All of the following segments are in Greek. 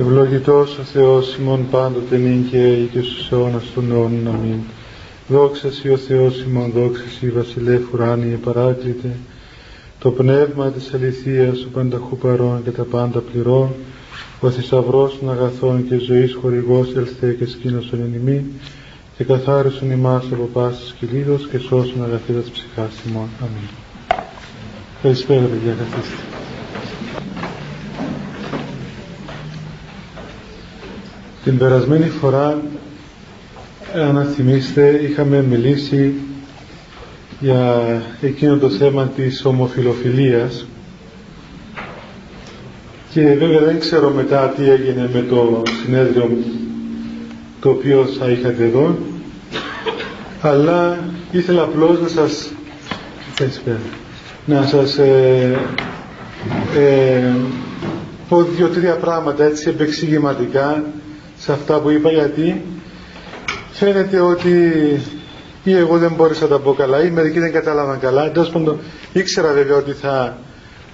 Ευλογητός ο Θεός ημών πάντοτε νυν και ή και στους αιώνας των αιώνων. Αμήν. Δόξα Σοι ο Θεός ημών, δόξα Σοι βασιλεύ ουράνιε παράκλητε, το πνεύμα της αληθείας ο πανταχού παρών και τα πάντα πληρών, ο θησαυρός των αγαθών και ζωής χορηγός ελθέ και σκήνωσον εν ημί, και καθάρισον ημάς από πάσης κυλίδος και σώσον αγαθήτας ψυχάς ημών. Αμήν. Καλησπέρα παιδιά, καθίστε. Την περασμένη φορά, αν θυμίστε, είχαμε μιλήσει για εκείνο το θέμα της ομοφιλοφιλίας. Και βέβαια δεν ξέρω μετά τι έγινε με το συνέδριο το οποίο θα είχατε εδώ. Αλλά ήθελα απλώς να σας να σας ε, ε, πω δύο-τρία πράγματα έτσι επεξηγηματικά σε αυτά που είπα γιατί φαίνεται ότι ή εγώ δεν μπόρεσα να τα πω καλά ή μερικοί δεν κατάλαβαν καλά. Εντός πάντων ήξερα βέβαια ότι θα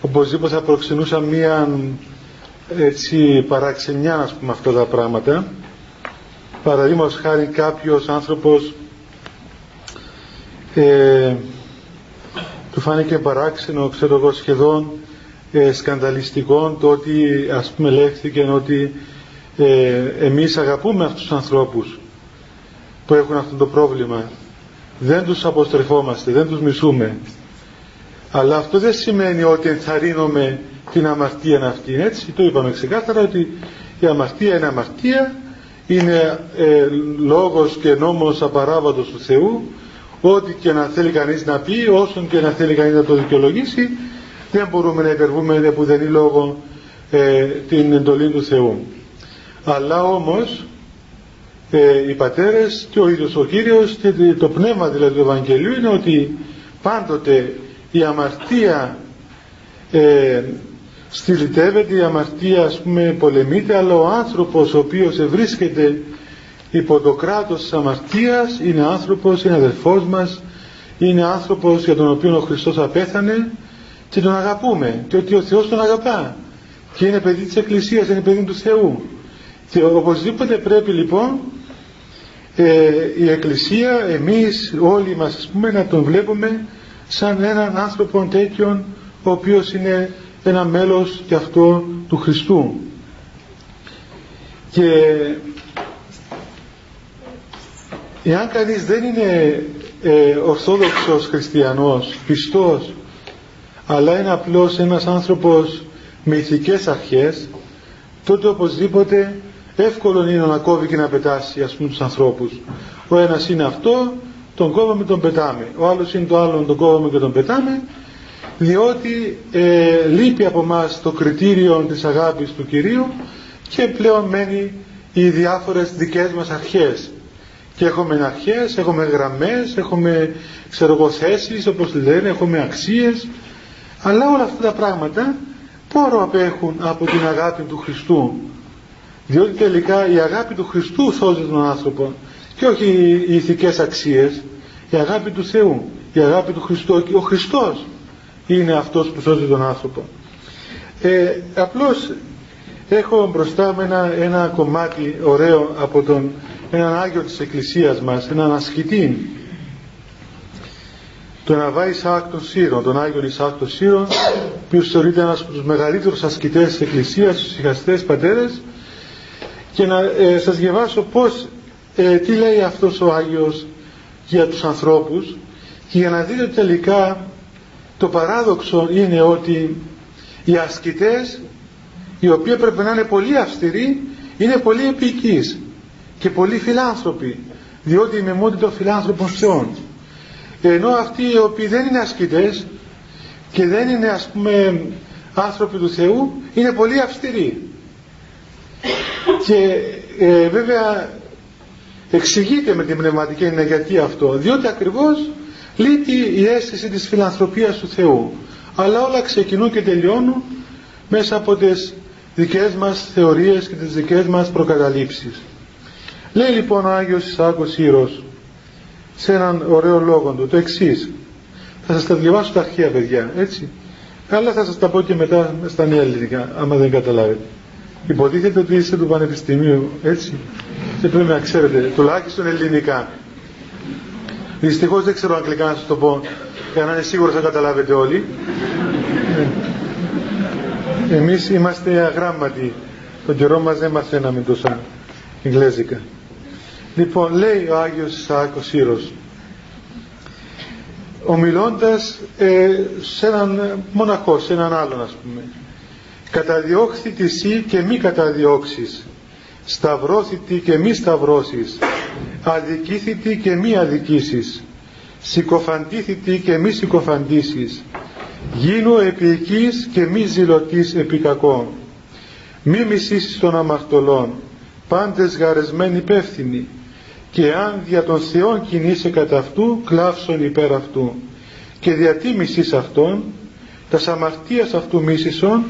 οπωσδήποτε θα προξενούσα μία έτσι παραξενιά ας πούμε αυτά τα πράγματα. Παραδείγματος χάρη κάποιος άνθρωπος ε, του φάνηκε παράξενο ξέρω εγώ σχεδόν ε, σκανδαλιστικό το ότι ας πούμε λέχθηκε ότι ε, εμείς αγαπούμε αυτούς τους ανθρώπους που έχουν αυτό το πρόβλημα. Δεν τους αποστρεφόμαστε, δεν τους μισούμε. Αλλά αυτό δεν σημαίνει ότι ενθαρρύνουμε την αμαρτία αυτή έτσι. Το είπαμε ξεκάθαρα ότι η αμαρτία είναι αμαρτία είναι ε, λόγος και νόμος απαράβατος του Θεού. Ό,τι και να θέλει κανείς να πει όσον και να θέλει κανείς να το δικαιολογήσει δεν μπορούμε να υπερβούμε που δεν είναι λόγο ε, την εντολή του Θεού αλλά όμως ε, οι πατέρες και ο ίδιος ο Κύριος και το πνεύμα δηλαδή του Ευαγγελίου είναι ότι πάντοτε η αμαρτία ε, στυλιτεύεται, η αμαρτία ας πούμε πολεμείται αλλά ο άνθρωπος ο οποίος βρίσκεται υπό το κράτος της αμαρτίας είναι άνθρωπος, είναι αδελφός μας είναι άνθρωπος για τον οποίο ο Χριστός απέθανε και τον αγαπούμε και ότι ο Θεός τον αγαπά και είναι παιδί της Εκκλησίας, είναι παιδί του Θεού και οπωσδήποτε πρέπει λοιπόν ε, η Εκκλησία, εμείς όλοι μας ας πούμε να τον βλέπουμε σαν έναν άνθρωπο τέτοιον ο οποίος είναι ένα μέλος και αυτό του Χριστού. Και εάν κανείς δεν είναι ε, ορθόδοξος χριστιανός, πιστός αλλά είναι απλώς ένας άνθρωπος με ηθικές αρχές τότε οπωσδήποτε εύκολο είναι να κόβει και να πετάσει ας πούμε τους ανθρώπους. Ο ένας είναι αυτό τον κόβαμε τον πετάμε. Ο άλλος είναι το άλλο τον κόβαμε και τον πετάμε διότι ε, λείπει από μας το κριτήριο της αγάπης του Κυρίου και πλέον μένει οι διάφορες δικές μας αρχές. Και έχουμε αρχές, έχουμε γραμμές, έχουμε ξέρω εγώ θέσεις όπως λένε, έχουμε αξίες. Αλλά όλα αυτά τα πράγματα πόρο απέχουν από την αγάπη του Χριστού διότι τελικά η αγάπη του Χριστού σώζει τον άνθρωπο και όχι οι ηθικές αξίες. Η αγάπη του Θεού η αγάπη του Χριστού ο Χριστός είναι αυτός που σώζει τον άνθρωπο. Ε, απλώς έχω μπροστά με ένα, ένα κομμάτι ωραίο από τον έναν Άγιο της Εκκλησίας μας έναν ασκητή τον Αβά Ισαάκ των Σύρων, τον Άγιο Ισαάκ των Σύρων, ο οποίος θεωρείται ένας από τους μεγαλύτερους ασκητές της Εκκλησίας, τους συγχαστές πατέρες, και να ε, σας διαβάσω πώς, ε, τι λέει αυτός ο Άγιος για τους ανθρώπους και για να δείτε τελικά το παράδοξο είναι ότι οι ασκητές οι οποίοι πρέπει να είναι πολύ αυστηροί είναι πολύ επικείς και πολύ φιλάνθρωποι διότι είμαι μόνο των φιλάνθρωπων Θεών. Ενώ αυτοί οι οποίοι δεν είναι ασκητές και δεν είναι ας πούμε άνθρωποι του Θεού είναι πολύ αυστηροί και ε, βέβαια εξηγείται με την πνευματική είναι γιατί αυτό διότι ακριβώς λείπει η αίσθηση της φιλανθρωπίας του Θεού. Αλλά όλα ξεκινούν και τελειώνουν μέσα από τις δικές μας θεωρίες και τις δικές μας προκαταλήψεις. Λέει λοιπόν ο Άγιος Ισάκος Ήρος σε έναν ωραίο λόγο του το εξής. θα σας τα διαβάσω τα αρχαία παιδιά έτσι. Αλλά θα σας τα πω και μετά στα νέα ελληνικά άμα δεν καταλάβετε Υποτίθεται ότι είστε του Πανεπιστημίου, έτσι. Και πρέπει να ξέρετε, τουλάχιστον ελληνικά. Δυστυχώς δεν ξέρω αγγλικά να σας το πω, για να είναι σίγουρος θα καταλάβετε όλοι. Ε, εμείς είμαστε αγράμματοι. Τον καιρό μας δεν μαθαίναμε τόσα Ιγλέζικα. Λοιπόν, λέει ο Άγιος Ισαάκος Σύρος, ομιλώντας ε, σε έναν μοναχός, σε έναν άλλον ας πούμε, καταδιώχθη σύ και μη καταδιώξεις, σταυρώθητη και μη σταυρώσεις, αδικήθητη και μη αδικήσεις, συκοφαντήθητη και μη συκοφαντήσεις, γίνω επί και μη ζηλωτής επί κακών, μη μισήσεις των αμαρτωλών, πάντες γαρεσμένοι υπεύθυνοι. Και αν δια των Θεών κινείσαι κατά αυτού κλάψον υπέρ αυτού. Και διατίμησης αυτών τας σαμαρτίας αυτού μίσησον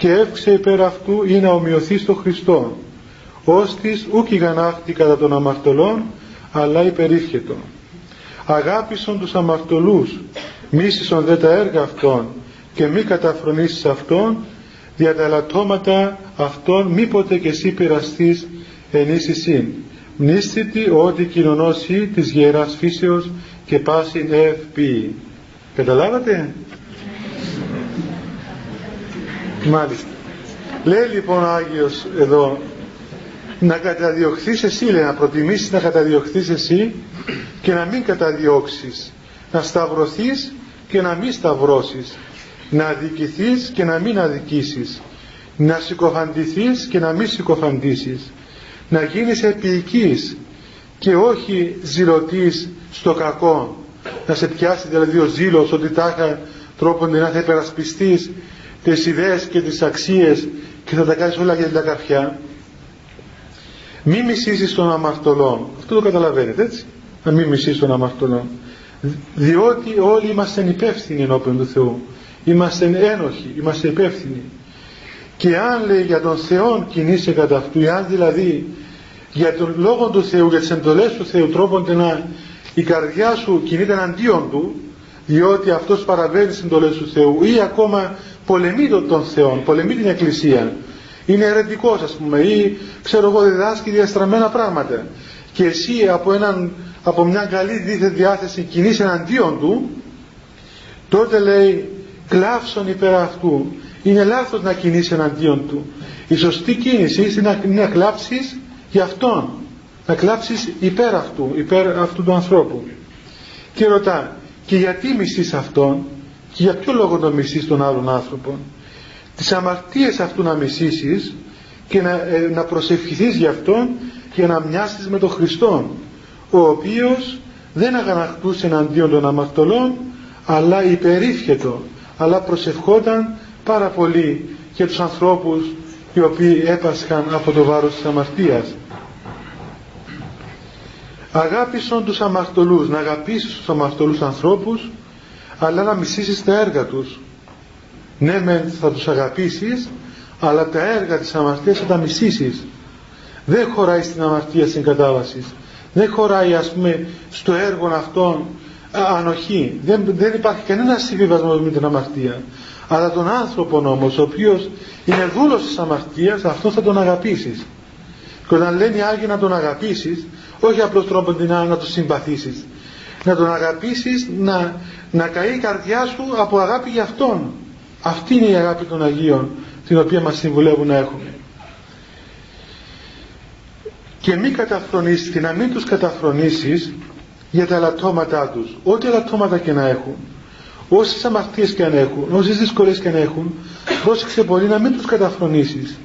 και εύξε υπέρ αυτού ή να ομοιωθεί στο Χριστό. Ώστις ούκ γανάχτη κατά των αμαρτωλών αλλά υπερήφχετο αγάπησον τους αμαρτωλούς μίσησον δε τα έργα αυτών και μη καταφρονήσεις αυτών δια τα ελαττώματα αυτών μήποτε και εσύ πειραστείς ενίσχυσιν μνήστητη ότι κοινωνώσει της γεράς φύσεως και πάσιν ευπή καταλάβατε; Μάλιστα. Λέει λοιπόν ο Άγιος εδώ να καταδιωχθείς εσύ λέει να προτιμήσεις να καταδιωχθείς εσύ και να μην καταδιώξεις. Να σταυρωθείς και να μην σταυρώσεις. Να αδικηθείς και να μην αδικήσεις. Να συκοφαντηθείς και να μην συκοφαντήσεις. Να γίνεις επίοικης και όχι ζηλωτής στο κακό. Να σε πιάσει δηλαδή ο ζήλος ότι τάχα τρόπον να θα υπερασπιστείς τις ιδέες και τις αξίες και θα τα κάνεις όλα για τα καρφιά μη μισήσεις τον αμαρτωλό αυτό το καταλαβαίνετε έτσι; Να μην μισήσεις τον αμαρτωλό διότι όλοι είμαστε υπεύθυνοι ενώπιον του Θεού. Είμαστε ένοχοι, είμαστε υπεύθυνοι. Και αν λέει για τον Θεό κινείσαι κατά αυτού αν δηλαδή για τον λόγο του Θεού, για τις εντολές του Θεού τρόπονται να η καρδιά σου κινείται εναντίον του διότι αυτός παραβαίνει τις εντολές του Θεού ή ακόμα πολεμεί τον Θεό, πολεμεί την Εκκλησία. Είναι αιρετικός ας πούμε ή ξέρω εγώ διδάσκει διαστραμμένα πράγματα. Και εσύ από, έναν, από μια καλή δίθετη διάθεση κινείς εναντίον του τότε λέει κλάψον υπέρ αυτού. Είναι λάθος να κινείς εναντίον του. Η σωστή κίνηση είναι να, να κλάψεις για αυτόν. Να κλάψεις υπέρ αυτού υπέρ αυτού του ανθρώπου. Και ρωτά και γιατί μισείς αυτόν; Και για ποιο λόγο το μισείς τον άλλον άνθρωπο; Τις αμαρτίες αυτού να μισήσεις και να, ε, να προσευχηθείς για αυτόν και να μοιάσεις με τον Χριστό ο οποίος δεν αγανακτούσε εναντίον των αμαρτωλών αλλά υπερήφιετο αλλά προσευχόταν πάρα πολύ για τους ανθρώπους οι οποίοι έπασχαν από το βάρος της αμαρτίας. Αγάπησον τους αμαρτωλούς να αγαπήσεις τους αμαρτωλούς ανθρώπους αλλά να μισήσεις τα έργα τους. Ναι μεν θα τους αγαπήσεις αλλά τα έργα της αμαρτίας θα τα μισήσεις. Δεν χωράει στην αμαρτία συγκατάβασης. Δεν χωράει ας πούμε στο έργο αυτόν ανοχή. Δεν, δεν υπάρχει κανένας συμβιβασμός με την αμαρτία. Αλλά τον άνθρωπο όμως ο οποίος είναι δούλος της αμαρτίας αυτό θα τον αγαπήσεις. Και όταν λένε οι Άγιοι να τον αγαπήσεις όχι απλώς τρόπο να, να τον συμπαθήσεις. Να τον αγαπήσεις να, να καεί η καρδιά σου από αγάπη για Αυτόν. Αυτή είναι η αγάπη των Αγίων την οποία μας συμβουλεύουν να έχουμε. Και μη καταφρονήσεις και να μην τους καταφρονήσεις για τα λατώματά τους. Ό,τι λατώματα και να έχουν όσες αμαρτίες και αν έχουν όσες δυσκολίες και αν έχουν πρόσεξε πολύ να μην τους καταφρονήσεις.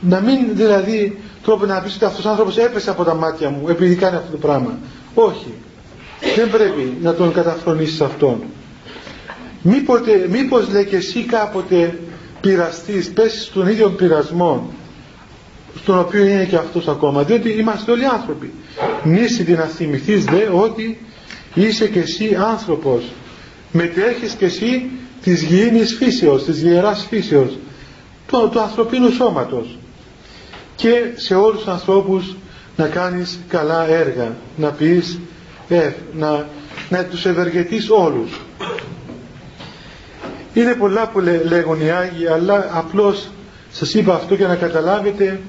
Να μην δηλαδή τρόπο να πεις ότι αυτός ο άνθρωπος έπεσε από τα μάτια μου επειδή κάνει αυτό το πράγμα. Όχι δεν πρέπει να τον καταφρονήσεις αυτόν. Μήποτε, μήπως λέει και εσύ κάποτε πειραστείς πέσεις στον ίδιο πειρασμό στον οποίο είναι και αυτός ακόμα διότι είμαστε όλοι άνθρωποι. Νήσι να θυμηθείς δε ότι είσαι και εσύ άνθρωπος. Μετέχεις και εσύ της γήινης φύσεως της ιεράς φύσεως του, του ανθρωπίνου σώματος. Και σε όλους τους ανθρώπους να κάνεις καλά έργα να πεις ε, να, να τους ευεργετείς όλους. Είναι πολλά που λέγουν οι Άγιοι αλλά απλώς σας είπα αυτό για να καταλάβετε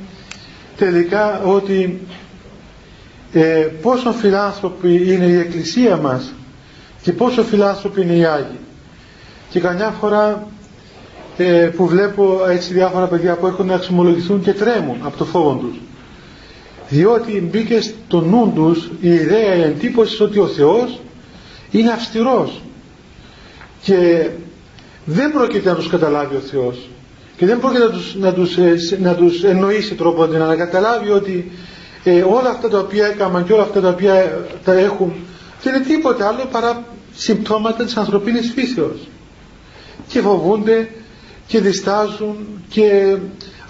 τελικά ότι ε, πόσο φιλάνθρωποι είναι η Εκκλησία μας και πόσο φιλάνθρωποι είναι οι Άγιοι. Και καμιά φορά ε, που βλέπω έτσι διάφορα παιδιά που έχουν να εξομολογηθούν και τρέμουν από το φόβο τους διότι μπήκε στο νου τους η ιδέα, η εντύπωση ότι ο Θεός είναι αυστηρός. Και δεν πρόκειται να τους καταλάβει ο Θεός. Και δεν πρόκειται να τους, να τους, ε, να τους εννοήσει τρόπο να καταλάβει ότι ε, όλα αυτά τα οποία έκαναν και όλα αυτά τα οποία τα έχουν δεν είναι τίποτα άλλο παρά συμπτώματα της ανθρωπίνης φύσεως. Και φοβούνται και διστάζουν και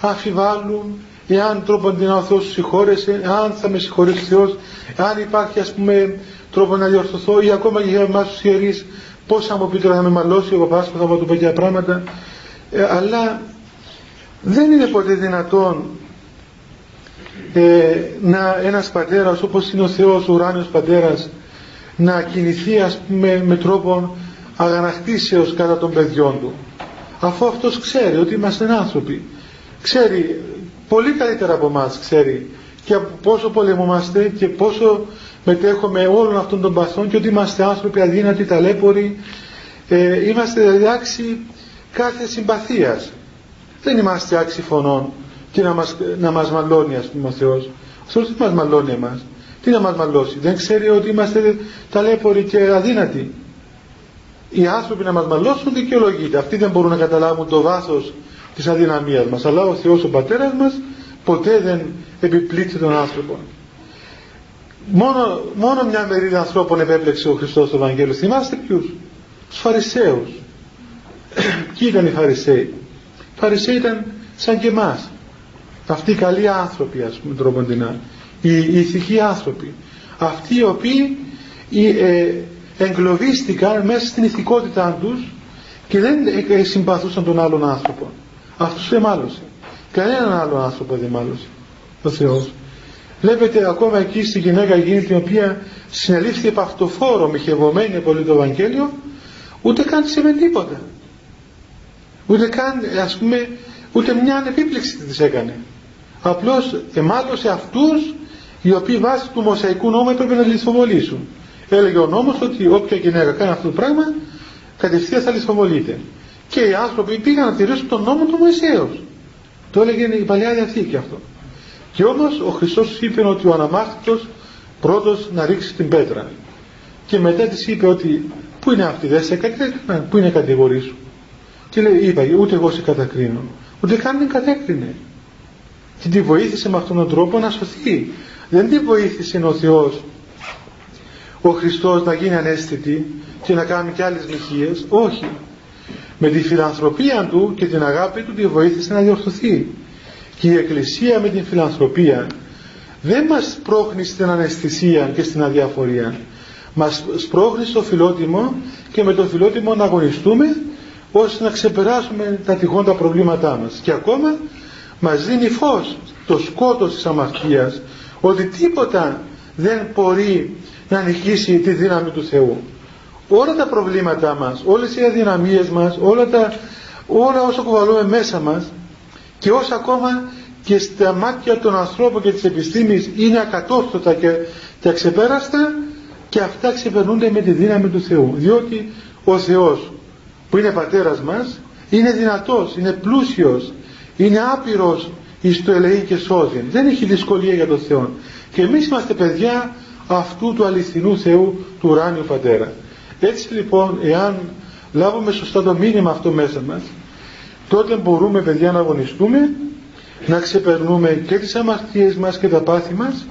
αφιβάλλουν εάν τρόπον ο Θεός σου συγχώρεσε, αν θα με συγχωρέσει ο Θεός, αν υπάρχει ας πούμε τρόπο να διορθωθώ ή ακόμα και για εμάς τους ιερείς πώς θα μου πει τώρα να με μαλώσει ο παπάς που θα μου του πω πράγματα. Ε, αλλά δεν είναι ποτέ δυνατόν ε, να ένας πατέρας όπως είναι ο Θεός ο ουράνιος πατέρας να κινηθεί ας πούμε με τρόπο αγανακτήσεως κατά των παιδιών του. Αφού αυτός ξέρει ότι είμαστε άνθρωποι. Ξέρει πολύ καλύτερα από εμάς ξέρει και πόσο πολεμούμαστε και πόσο μετέχουμε όλων αυτών των παθών και ότι είμαστε άνθρωποι αδύνατοι, ταλέποροι. Ε, είμαστε δηλαδή άξιοι κάθε συμπαθίας. Δεν είμαστε άξιοι φωνών και να μας, να μας μαλώνει ας πούμε ο Θεός. Ο Θεός δεν μας μαλώνει εμάς. Τι να μας μαλώσει δεν ξέρει ότι είμαστε ταλέποροι και αδύνατοι. Οι άνθρωποι να μας μαλώσουν δικαιολογείται. Αυτοί δεν μπορούν να καταλάβουν το βάθος της αδυναμίας μας. Αλλά ο Θεός ο Πατέρας μας ποτέ δεν επιπλήττει τον άνθρωπο. Μόνο, μόνο μια μερίδα ανθρώπων επέπλεξε ο Χριστός στο Ευαγγέλιο. Θυμάστε ποιους; Τους Φαρισαίους. Ποιοι ήταν οι Φαρισαίοι; Οι Φαρισαίοι ήταν σαν και εμάς. Αυτοί οι καλοί άνθρωποι ας πούμε τροποντινά οι, οι ηθικοί άνθρωποι. Αυτοί οι οποίοι ε, εγκλωβίστηκαν μέσα στην ηθικότητά τους και δεν ε, συμπαθούσαν τον άλλον άνθρωπο αυτούς δεν μάλωσε κανέναν άλλο άνθρωπο δεν μάλωσε ο Θεός. Βλέπετε ακόμα εκεί στη γυναίκα εκείνη την οποία συνελήφθη επ' αυτοφόρο μοιχευωμένη πολύ το Ευαγγέλιο ούτε καν με τίποτα. Ούτε καν ας πούμε ούτε μια ανεπίπληξη της έκανε. Απλώς εμάλωσε αυτούς οι οποίοι βάσει του Μοσαϊκού νόμου έπρεπε να λιθοβολήσουν έλεγε ο νόμος ότι όποια γυναίκα κάνει αυτό το πράγμα κατευθείαν θα λιθοβολείται και οι άνθρωποι πήγαν να τηρήσουν τον νόμο του Μωυσέως. Το έλεγε η Παλιά Διαθήκη αυτό. Και όμως ο Χριστός είπε ότι ο αναμάχτητος πρώτος να ρίξει την πέτρα. Και μετά της είπε ότι πού είναι αυτή δεν σε κατέκρινα πού είναι η κατηγορή σου; Και λέει είπα ούτε εγώ σε κατακρίνω. Ούτε καν την κατέκρινε. Και τη βοήθησε με αυτόν τον τρόπο να σωθεί. Δεν τη βοήθησε ο Θεός ο Χριστός να γίνει ανέστητη και να κάνει και άλλες λυχίες όχι με τη φιλανθρωπία του και την αγάπη του τη βοήθησε να διορθωθεί. Και η Εκκλησία με την φιλανθρωπία δεν μας πρόχνει στην αναισθησία και στην αδιαφορία. Μας σπρώχνει στο φιλότιμο και με το φιλότιμο να αγωνιστούμε ώστε να ξεπεράσουμε τα τυχόντα προβλήματά μας. Και ακόμα μας δίνει φως το σκότος της αμαρτίας ότι τίποτα δεν μπορεί να νικήσει τη δύναμη του Θεού όλα τα προβλήματά μας όλες οι αδυναμίες μας όλα, τα, όλα όσα κουβαλούμε μέσα μας και όσα ακόμα και στα μάτια των ανθρώπων και της επιστήμης είναι ακατόρθωτα και, και αξεπέραστα και αυτά ξεπερνούνται με τη δύναμη του Θεού. Διότι ο Θεός που είναι πατέρας μας είναι δυνατός, είναι πλούσιος είναι άπειρος εις το ελεή και σώζει δεν έχει δυσκολία για τον Θεό και εμείς είμαστε παιδιά αυτού του αληθινού Θεού του ουράνιου Πατέρα έτσι λοιπόν εάν λάβουμε σωστά το μήνυμα αυτό μέσα μας τότε μπορούμε παιδιά να αγωνιστούμε να ξεπερνούμε και τις αμαρτίες μας και τα πάθη μας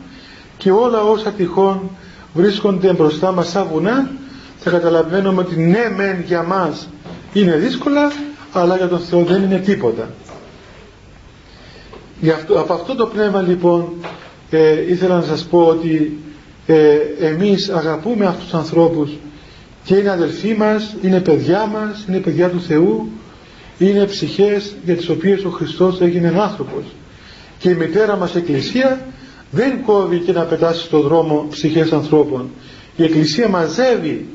και όλα όσα τυχόν βρίσκονται μπροστά μας σαν βουνά θα καταλαβαίνουμε ότι ναι μεν για μας είναι δύσκολα αλλά για τον Θεό δεν είναι τίποτα. Γι αυτό, από αυτό το πνεύμα λοιπόν ε, ήθελα να σας πω ότι ε, εμείς αγαπούμε αυτούς τους ανθρώπους και είναι αδελφοί μας, είναι παιδιά μας, είναι παιδιά του Θεού είναι ψυχές για τις οποίες ο Χριστός έγινε άνθρωπος. Και η μητέρα μας Εκκλησία δεν κόβει και να πετάσει στον δρόμο ψυχές ανθρώπων. Η Εκκλησία μαζεύει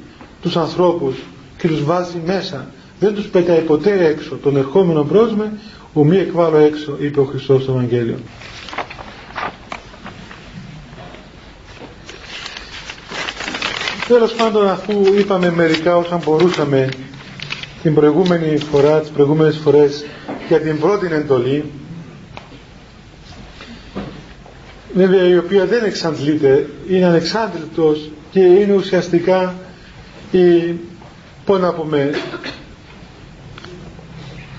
τους ανθρώπους και τους βάζει μέσα. Δεν τους πετάει ποτέ έξω. Τον ερχόμενο πρόσμε Ουμή εκβάλλω έξω, είπε ο Χριστός στο Ευαγγέλιο. Τέλος πάντων αφού είπαμε μερικά όσα μπορούσαμε την προηγούμενη φορά, τις προηγούμενες φορές για την πρώτη εντολή βέβαια η οποία δεν εξαντλείται είναι ανεξάντλητος και είναι ουσιαστικά η, πώς να πούμε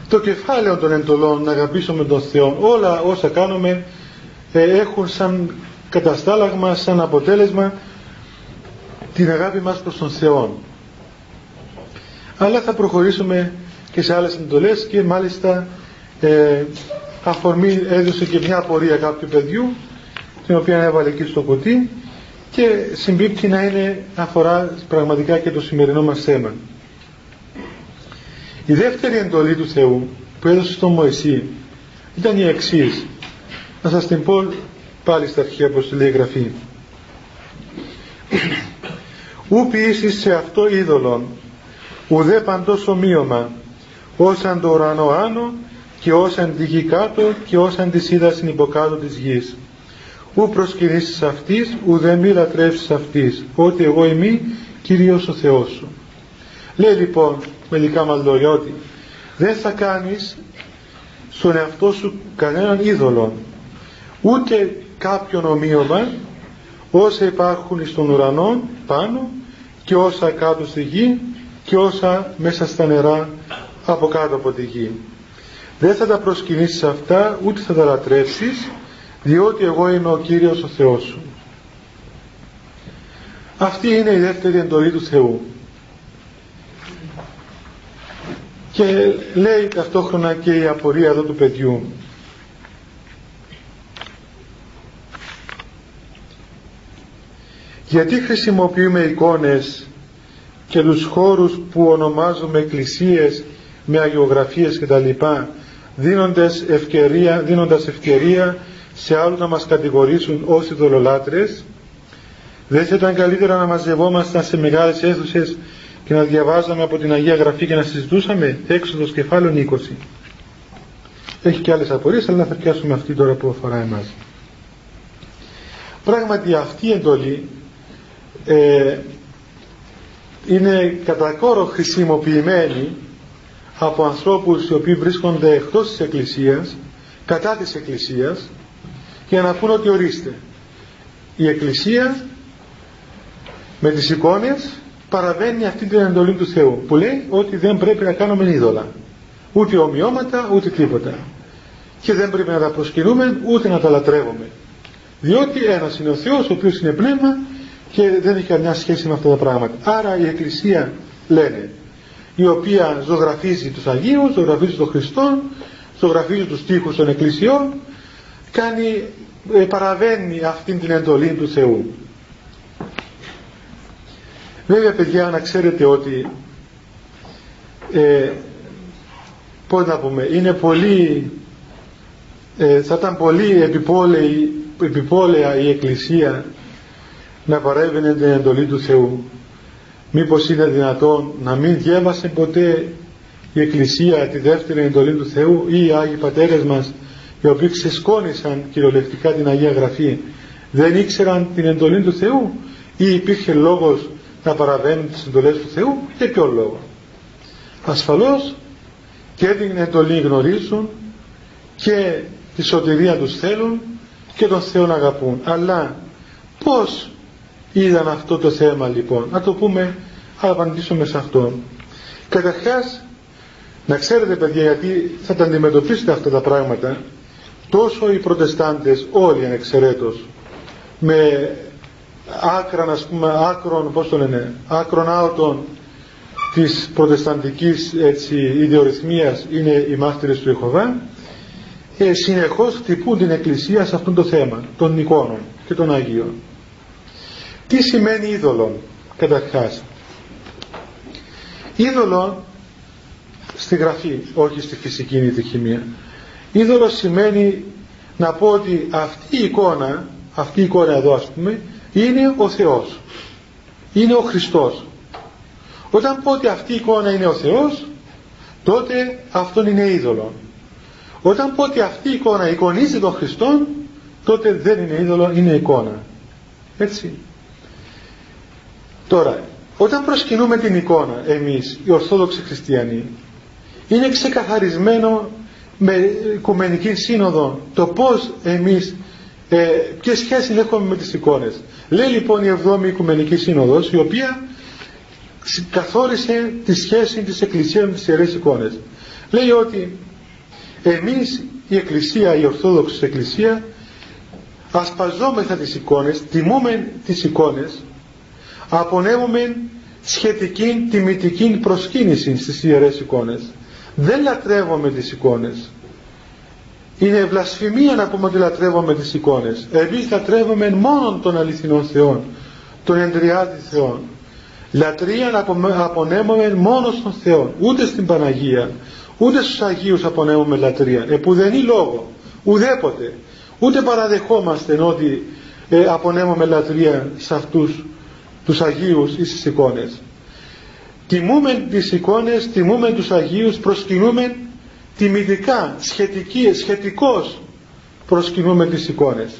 το κεφάλαιο των εντολών να αγαπήσουμε τον Θεό. Όλα όσα κάνουμε ε, έχουν σαν καταστάλαγμα σαν αποτέλεσμα την αγάπη μας προς τον Θεό αλλά θα προχωρήσουμε και σε άλλες εντολές και μάλιστα ε, αφορμή έδωσε και μια απορία κάποιου παιδιού την οποία έβαλε εκεί στο κουτί και συμπίπτει να είναι αφορά πραγματικά και το σημερινό μας θέμα. Η δεύτερη εντολή του Θεού που έδωσε στον Μωυσή ήταν η εξής. Να σας την πω πάλι στα αρχαία όπως λέει η Γραφή. Ού ποιήσεις σε αυτό είδωλον, ουδέ παντός ομοίωμα, όσαν το ουρανό άνω και όσαν τη γη κάτω και όσαν τη είδα στην υποκάτω της γης ου προσκυνήσεις αυτής, ουδέ μη λατρεύσεις αυτής, ότι εγώ είμαι Κύριος ο Θεός σου. Λέει λοιπόν με δικά μας λόγια ότι δεν θα κάνεις στον εαυτό σου κανέναν είδωλο, ούτε κάποιον ομοίωμα, όσα υπάρχουν στον ουρανό πάνω και όσα κάτω στη γη και όσα μέσα στα νερά από κάτω από τη γη. Δεν θα τα προσκυνήσεις αυτά, ούτε θα τα λατρεύσεις, διότι εγώ είμαι ο Κύριος ο Θεός σου. Αυτή είναι η δεύτερη εντολή του Θεού. Και λέει ταυτόχρονα και η απορία εδώ του παιδιού. Γιατί χρησιμοποιούμε εικόνες και τους χώρους που ονομάζουμε εκκλησίες με αγιογραφίες κτλ. Δίνοντας ευκαιρία, δίνοντας ευκαιρία σε άλλους να μας κατηγορήσουν ως ειδωλολάτρες. Δεν θα ήταν καλύτερα να μαζευόμασταν σε μεγάλες αίθουσες και να διαβάζαμε από την Αγία Γραφή και να συζητούσαμε. Έξοδος κεφάλων 20 έχει και άλλες απορίες αλλά θα πιάσουμε αυτή τώρα που αφορά εμάς. Πράγματι αυτή η εντολή ε, είναι κατά κόρο χρησιμοποιημένη από ανθρώπους οι οποίοι βρίσκονται εκτός της Εκκλησίας κατά της Εκκλησίας για να πούνε ότι ορίστε η Εκκλησία με τις εικόνες παραβαίνει αυτή την εντολή του Θεού που λέει ότι δεν πρέπει να κάνουμε είδωλα ούτε ομοιώματα ούτε τίποτα. Και δεν πρέπει να τα προσκυνούμε ούτε να τα λατρεύουμε. Διότι ένας είναι ο Θεός ο οποίος είναι πνεύμα και δεν έχει καμιά σχέση με αυτά τα πράγματα άρα η Εκκλησία λένε η οποία ζωγραφίζει τους Αγίους, ζωγραφίζει τον Χριστό, ζωγραφίζει τους τείχους των Εκκλησιών κάνει, ε, παραβαίνει αυτήν την εντολή του Θεού. Βέβαια παιδιά να ξέρετε ότι ε, πώς να πούμε είναι πολύ ε, θα ήταν πολύ επιπόλαια η Εκκλησία να παρέβαινε την εντολή του Θεού. Μήπως είναι δυνατόν να μην διέβασε ποτέ η Εκκλησία τη δεύτερη εντολή του Θεού ή οι Άγιοι Πατέρες μας οι οποίοι ξεσκόνησαν κυριολεκτικά την Αγία Γραφή δεν ήξεραν την εντολή του Θεού ή υπήρχε λόγος να παραβαίνουν τις εντολές του Θεού; Για ποιο λόγο; Ασφαλώς και την εντολή γνωρίζουν και τη σωτηρία τους θέλουν και τον Θεό να αγαπούν. Αλλά πως είδαν αυτό το θέμα λοιπόν. Να το πούμε θα απαντήσουμε σε αυτό καταρχάς να ξέρετε παιδιά γιατί θα τα αντιμετωπίσετε αυτά τα πράγματα. Τόσο οι προτεστάντες όλοι ανεξαιρέτως με άκραν ας πούμε άκρον πώς το λένε άκρον άωτον της προτεσταντικής έτσι, ιδεορυθμίας είναι οι μάρτυρες του Ιεχωβά ε, συνεχώς χτυπούν την Εκκλησία σε αυτό το θέμα των εικόνων και των Αγίων τι σημαίνει είδωλον καταρχάς; Είδωλον στη γραφή όχι στη φυσική ή τη χημεία Είδωλος σημαίνει να πω ότι αυτή η εικόνα, αυτή η εικόνα εδώ ας πούμε, είναι ο Θεός. Είναι ο Χριστός. Όταν πω ότι αυτή η εικόνα είναι ο Θεός, τότε αυτόν είναι είδωλο. Όταν πω ότι αυτή η εικόνα εικονίζει τον Χριστό, τότε δεν είναι είδωλο, είναι εικόνα. Έτσι. Τώρα, όταν προσκυνούμε την εικόνα εμείς, οι Ορθόδοξοι Χριστιανοί, είναι ξεκαθαρισμένο με Οικουμενική Σύνοδο το πώς εμείς ε, ποιε σχέση έχουμε με τις εικόνες. Λέει λοιπόν η 7η Οικουμενική Σύνοδος η οποία καθόρισε τη σχέση της Εκκλησίας με τις Ιερές εικόνες. Λέει ότι εμείς η Εκκλησία, η Ορθόδοξη Εκκλησία ασπαζόμεθα τις εικόνες, τιμούμε τις εικόνες απονέμουμε σχετική τιμητική προσκύνηση στις Ιερές εικόνες. Δεν λατρεύουμε τις εικόνες. Είναι βλασφημία να πούμε ότι λατρεύουμε τις εικόνες. Εμείς λατρεύουμε μόνο τον αληθινό Θεό τον εντριάτη Θεό λατρεία να απονέμουμε μόνος στον Θεό ούτε στην Παναγία ούτε στους Αγίους απονέμουμε λατρεία. Επουδενή λόγο ουδέποτε. Ούτε παραδεχόμαστε ότι ε, απονέμουμε λατρεία σε αυτούς τους Αγίους ή στις εικόνες. Τιμούμε τις εικόνες τιμούμε τους Αγίους προσκυνούμε τιμητικά σχετική, σχετικώς προσκυνούμε τις εικόνες.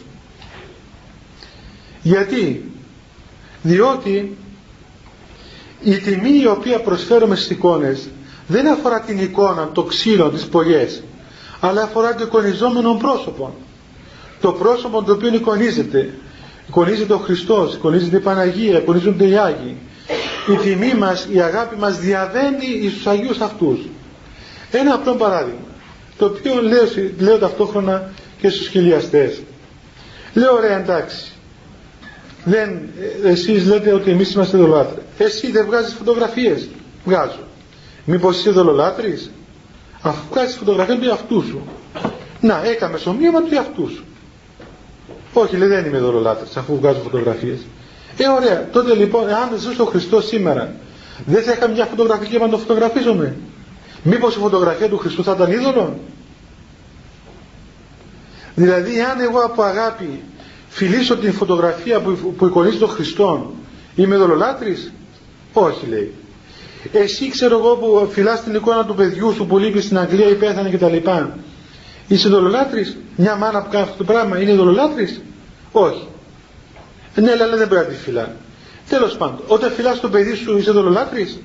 Γιατί; Διότι η τιμή η οποία προσφέρουμε στις εικόνες δεν αφορά την εικόνα, το ξύλο, τις πολιές αλλά αφορά το εικονιζόμενο πρόσωπο. Το πρόσωπο το οποίο εικονίζεται εικονίζεται ο Χριστός, εικονίζεται η Παναγία, εικονίζονται οι Άγιοι. Η τιμή μας, η αγάπη μας διαβαίνει στους Αγίους αυτούς. Ένα απλό παράδειγμα το οποίο λέω, λέω ταυτόχρονα και στους χιλιαστές. Λέω ωραία εντάξει. Δεν, εσείς λέτε ότι εμείς είμαστε δολάτρες εσύ δεν βγάζεις φωτογραφίες βγάζω μήπως είσαι δολολάτρης; Αφού βγάζεις φωτογραφία του εαυτού σου να έκαμες ομοίωμα του εαυτού σου όχι λέει δεν είμαι δολολάτρης αφού βγάζω φωτογραφίες. Ε ωραία τότε λοιπόν αν ζούσε ο Χριστός σήμερα δεν θα είχα μια φωτογραφία και να το φωτογραφίζομαι. Μήπως η φωτογραφία του Χριστού θα ήταν είδωλο; Δηλαδή αν εγώ από αγάπη φιλήσω την φωτογραφία που, που εικονίζει τον Χριστό είμαι δολολάτρης όχι λέει. Εσύ ξέρω εγώ που φυλάς την εικόνα του παιδιού σου που λείπεις στην Αγγλία ή πέθανε κτλ είσαι δολολάτρης. Μια μάνα που κάνει αυτό το πράγμα είναι δολολάτρης. Όχι. Ναι αλλά δεν πρέπει να τη φυλά τέλος πάντων όταν φυλάς το παιδί σου είσαι δολολάτρης.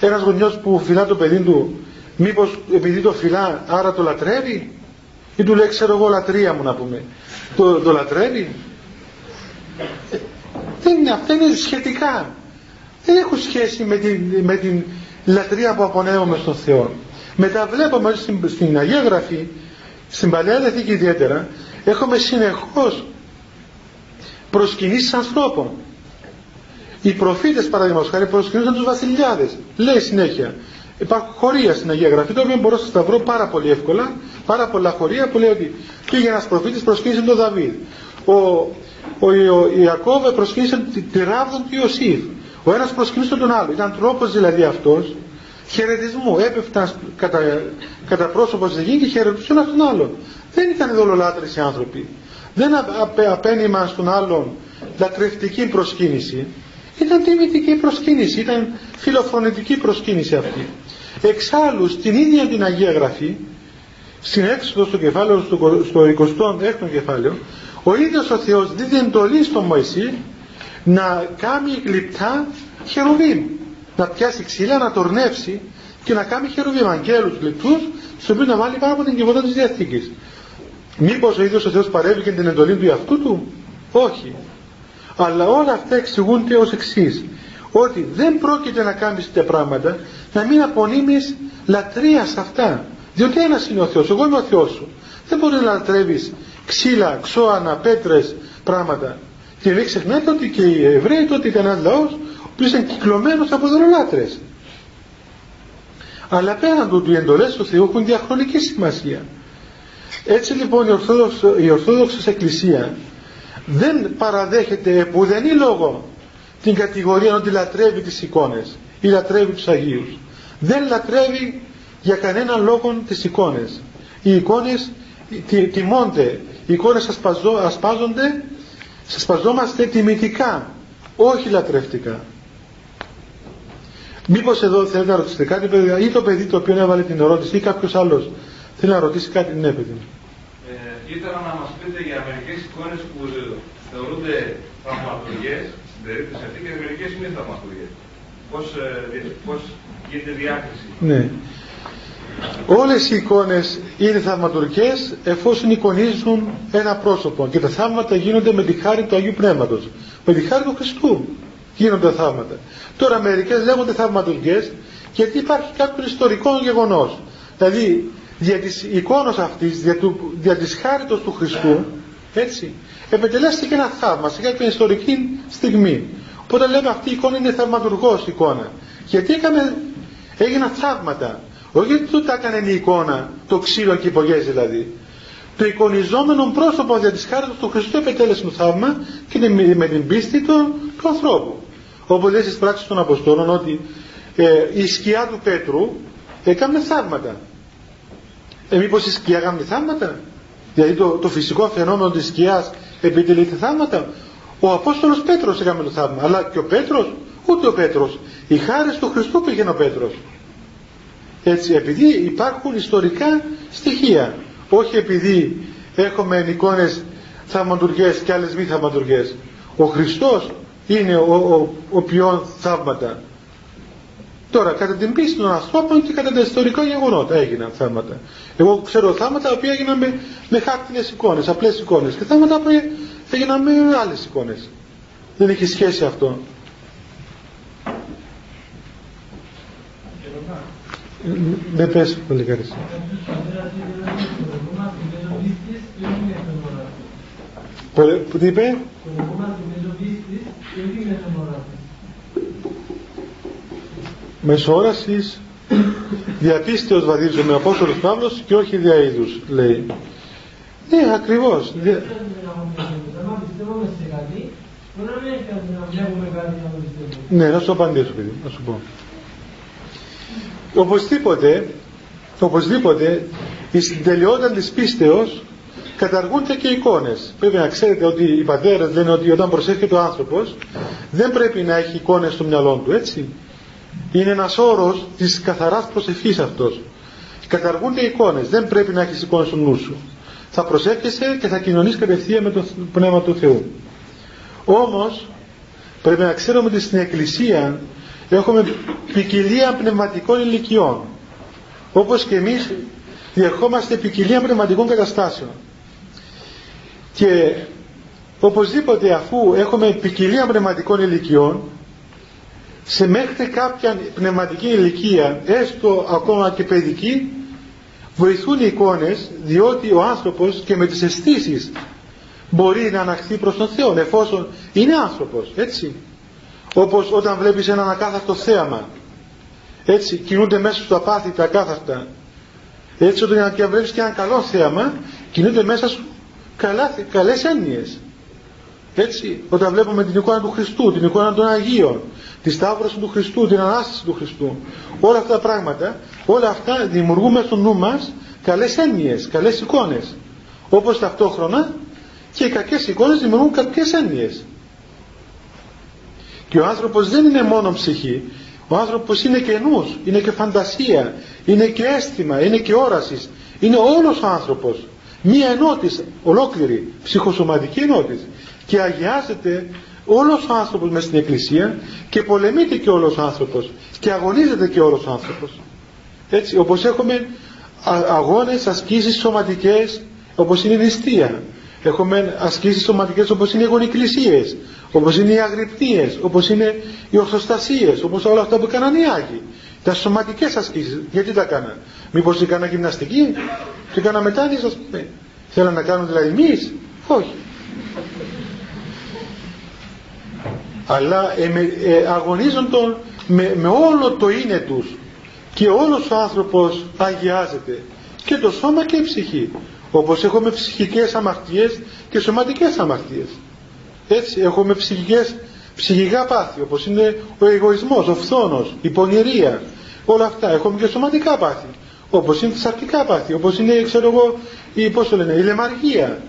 Ένας γονιός που φυλά το παιδί του μήπως επειδή το φυλά άρα το λατρεύει; Ή του λέει ξέρω εγώ λατρεία μου να πούμε το, το λατρεύει; Ε, δεν είναι, αυτά είναι σχετικά. Δεν έχουν σχέση με την, με την λατρεία που απονέμουμε στον Θεό μετά βλέπουμε στην, στην Αγία Γραφή στην Παλαιά Διαθήκη ιδιαίτερα έχουμε συνεχώς προσκυνήσεις ανθρώπων. Οι προφήτες παραδείγματος χάρη προσκυνούσαν τους βασιλιάδες. Λέει συνέχεια υπάρχουν χωρία στην Αγία Γραφή το οποίο μπορώ να τα βρω πάρα πολύ εύκολα πάρα πολλά χωρία που λέει ότι πήγε ένας προφήτης προσκύνησε τον Δαβίδ. Ο, ο, ο Ιακώβ προσκύνησε τη ράβδον του Ιωσήφ. Ο ένας προσκυνούσε τον άλλο. Ήταν τρόπος δηλαδή αυτός χαιρετισμού. Έπεφταν κατά, κατά πρόσωπο στη γη και χαιρετούσαν τον άλλον δεν ήταν δολολάτρες οι άνθρωποι. Δεν απένιμαν στον άλλον λατρευτική προσκύνηση. Ήταν τιμητική προσκύνηση ήταν φιλοφρονητική προσκύνηση αυτή. Εξάλλου στην ίδια την Αγία Γραφή στην έξοδο στο κεφάλαιο στο, 26ο κεφάλαιο ο ίδιος ο Θεός δίδει εντολή στον Μωυσή να κάνει γλυπτά χερουβίμ να πιάσει ξύλα, να τορνεύσει και να κάνει χερουβίμ αγγέλους γλυπτούς στους οποίους να βάλει πάνω από την κυβότα της Διαθήκης. Μήπως ο ίδιος ο Θεός παρέβηκε την εντολή του εαυτού του; Όχι. Αλλά όλα αυτά εξηγούνται ως εξής. ότι δεν πρόκειται να κάνεις τέτοια πράγματα να μην απονείμεις λατρεία σε αυτά. Διότι ένας είναι ο Θεός, εγώ είμαι ο Θεός σου. Δεν μπορείς να λατρεύεις ξύλα, ξώανα, πέτρες, πράγματα. Και μην ξεχνάτε ότι και οι Εβραίοι τότε ήταν ένας λαός που ήταν κυκλωμένος από δωρολάτρες αλλά πέραν του οι εντολές του Θεού έχουν διαχρονική σημασία έτσι λοιπόν η Ορθόδοξη, η Ορθόδοξη Εκκλησία δεν παραδέχεται επουδενή λόγο την κατηγορία ότι λατρεύει τις εικόνες ή λατρεύει τους Αγίους. Δεν λατρεύει για κανέναν λόγο τις εικόνες. Οι εικόνες τιμώνται, οι εικόνες ασπαζό, ασπάζονται, ασπαζόμαστε τιμητικά, όχι λατρευτικά. Μήπως εδώ θέλετε να ρωτήσετε κάτι παιδιά ή το παιδί το οποίο έβαλε την ερώτηση ή κάποιος άλλος Θέλει να ρωτήσει κάτι, ναι παιδί μου. Ε, ήθελα να μας πείτε για μερικές εικόνες που θεωρούνται θαυματουργές στην περίπτωση αυτή και μερικές μη θαυματουργές. Πώς, ε, πώς γίνεται διάκριση; Ναι. Όλες οι εικόνες είναι θαυματουργές εφόσον εικονίζουν ένα πρόσωπο και τα θαύματα γίνονται με τη χάρη του Αγίου Πνεύματος. Με τη χάρη του Χριστού γίνονται θαύματα. Τώρα μερικές λέγονται θαυματουργές γιατί υπάρχει κάποιο ιστορικό γεγονός. Δηλαδή δια της εικόνος αυτής, δια, του, δια της χάριτος του Χριστού, έτσι, επετελέστηκε ένα θαύμα σε κάποια ιστορική στιγμή. Οπότε λέμε αυτή η εικόνα είναι θαυματουργός εικόνα. Γιατί έκανε, έγιναν θαύματα. Όχι γιατί του τα έκανε η εικόνα, το ξύλο και οι δηλαδή. Το εικονιζόμενο πρόσωπο δια της χάριτος του Χριστού επετέλεσε το θαύμα και με την πίστη του, του ανθρώπου. Όπως λέει στις πράξεις των Αποστόλων ότι ε, η σκιά του Πέτρου έκανε θαύματα. Ε, μήπως η σκιά έκανε θαύματα; Δηλαδή το, το φυσικό φαινόμενο της σκιάς επιτελείται θαύματα. Ο Απόστολος Πέτρος έκανε το θαύμα. Αλλά και ο Πέτρος, ούτε ο Πέτρος. Η χάρη του Χριστού πήγαινε ο Πέτρος. Έτσι, επειδή υπάρχουν ιστορικά στοιχεία. Όχι επειδή έχουμε εικόνες θαυματουργές και άλλες μη θαυματουργές. Ο Χριστός είναι ο, ο, ο ποιόν θαύματα. Τώρα, κατά την πίστη των ανθρώπων και κατά τα ιστορικά γεγονότα έγιναν θάματα. Εγώ ξέρω θάματα τα οποία έγιναν με, με χάρτινε εικόνες, απλές εικόνες. Και θάματα που έγιναν με άλλες εικόνες. Δεν έχει σχέση αυτό. Δεν πες πολύ καλή. Τι είπε; Μεσόρασης διαπίστεως βαδίζομαι ο Απόστολος Παύλος και όχι δια είδους λέει. Ναι ακριβώς. Ναι να σου απαντήσω παιδί να σου πω. Οπωσδήποτε οπωσδήποτε η συντελειότητα της πίστεως καταργούνται και εικόνες. Πρέπει να ξέρετε ότι οι πατέρες λένε ότι όταν προσέχεται ο άνθρωπος δεν πρέπει να έχει εικόνες στο μυαλό του έτσι. Είναι ένας όρος της καθαράς προσευχής αυτός. Καταργούνται εικόνες. Δεν πρέπει να έχεις εικόνες στο νου σου. Θα προσεύχεσαι και θα κοινωνείς κατευθείαν με το Πνεύμα του Θεού. Όμως πρέπει να ξέρουμε ότι στην Εκκλησία έχουμε ποικιλία πνευματικών ηλικιών. Όπως και εμείς διερχόμαστε ποικιλία πνευματικών καταστάσεων και οπωσδήποτε αφού έχουμε ποικιλία πνευματικών ηλικιών σε μέχρι κάποια πνευματική ηλικία, έστω ακόμα και παιδική, βοηθούν οι εικόνες, διότι ο άνθρωπος και με τις αισθήσεις μπορεί να αναχθεί προς τον Θεό, εφόσον είναι άνθρωπος, έτσι. Όπως όταν βλέπεις έναν ακάθαρτο θέαμα, έτσι, κινούνται μέσα σου τα πάθη τα ακάθαρτα. Έτσι, όταν και βλέπεις και ένα καλό θέαμα, κινούνται μέσα σου καλά, καλές έννοιες. Έτσι, όταν βλέπουμε την εικόνα του Χριστού, την εικόνα των Αγίων, τη Σταύρωση του Χριστού, την Ανάσταση του Χριστού, όλα αυτά τα πράγματα, όλα αυτά δημιουργούμε στο νου μας καλές έννοιες, καλές εικόνες. Όπως ταυτόχρονα και οι κακές εικόνες δημιουργούν κακές έννοιες. Και ο άνθρωπος δεν είναι μόνο ψυχή, ο άνθρωπος είναι και νους, είναι και φαντασία, είναι και αίσθημα, είναι και όρασης, είναι όλος ο άνθρωπος. Μία ενότηση ολόκληρη, ψυχοσωματική ενότηση. Και αγιάζεται όλος ο άνθρωπος μέσα στην εκκλησία και πολεμείται και όλος ο άνθρωπος και αγωνίζεται και όλος ο άνθρωπος. Έτσι όπως έχουμε αγώνες, ασκήσεις σωματικές όπως είναι η νηστεία. Έχουμε ασκήσεις σωματικές όπως είναι οι γονικλησίες όπως είναι οι αγρυπτίες όπως είναι οι ορθοστασίες όπως όλα αυτά που έκαναν οι Άγιοι. Τα σωματικές ασκήσεις γιατί τα έκαναν; Μήπως έκανα γυμναστική; Και έκανα μετάνοιες ας πούμε θέλαν να κάνουν δηλαδή εμείς; Όχι. Αλλά ε, ε, αγωνίζονται με, με όλο το είναι τους και όλος ο άνθρωπος αγιάζεται. Και το σώμα και η ψυχή. Όπως έχουμε ψυχικές αμαρτίες και σωματικές αμαρτίες. Έτσι έχουμε ψυχικές ψυχικά πάθη όπως είναι ο εγωισμός, ο φθόνος, η πονηρία όλα αυτά. Έχουμε και σωματικά πάθη όπως είναι τα σαρκικά πάθη όπως είναι ξέρω εγώ η, πώς το λένε, η λεμαργία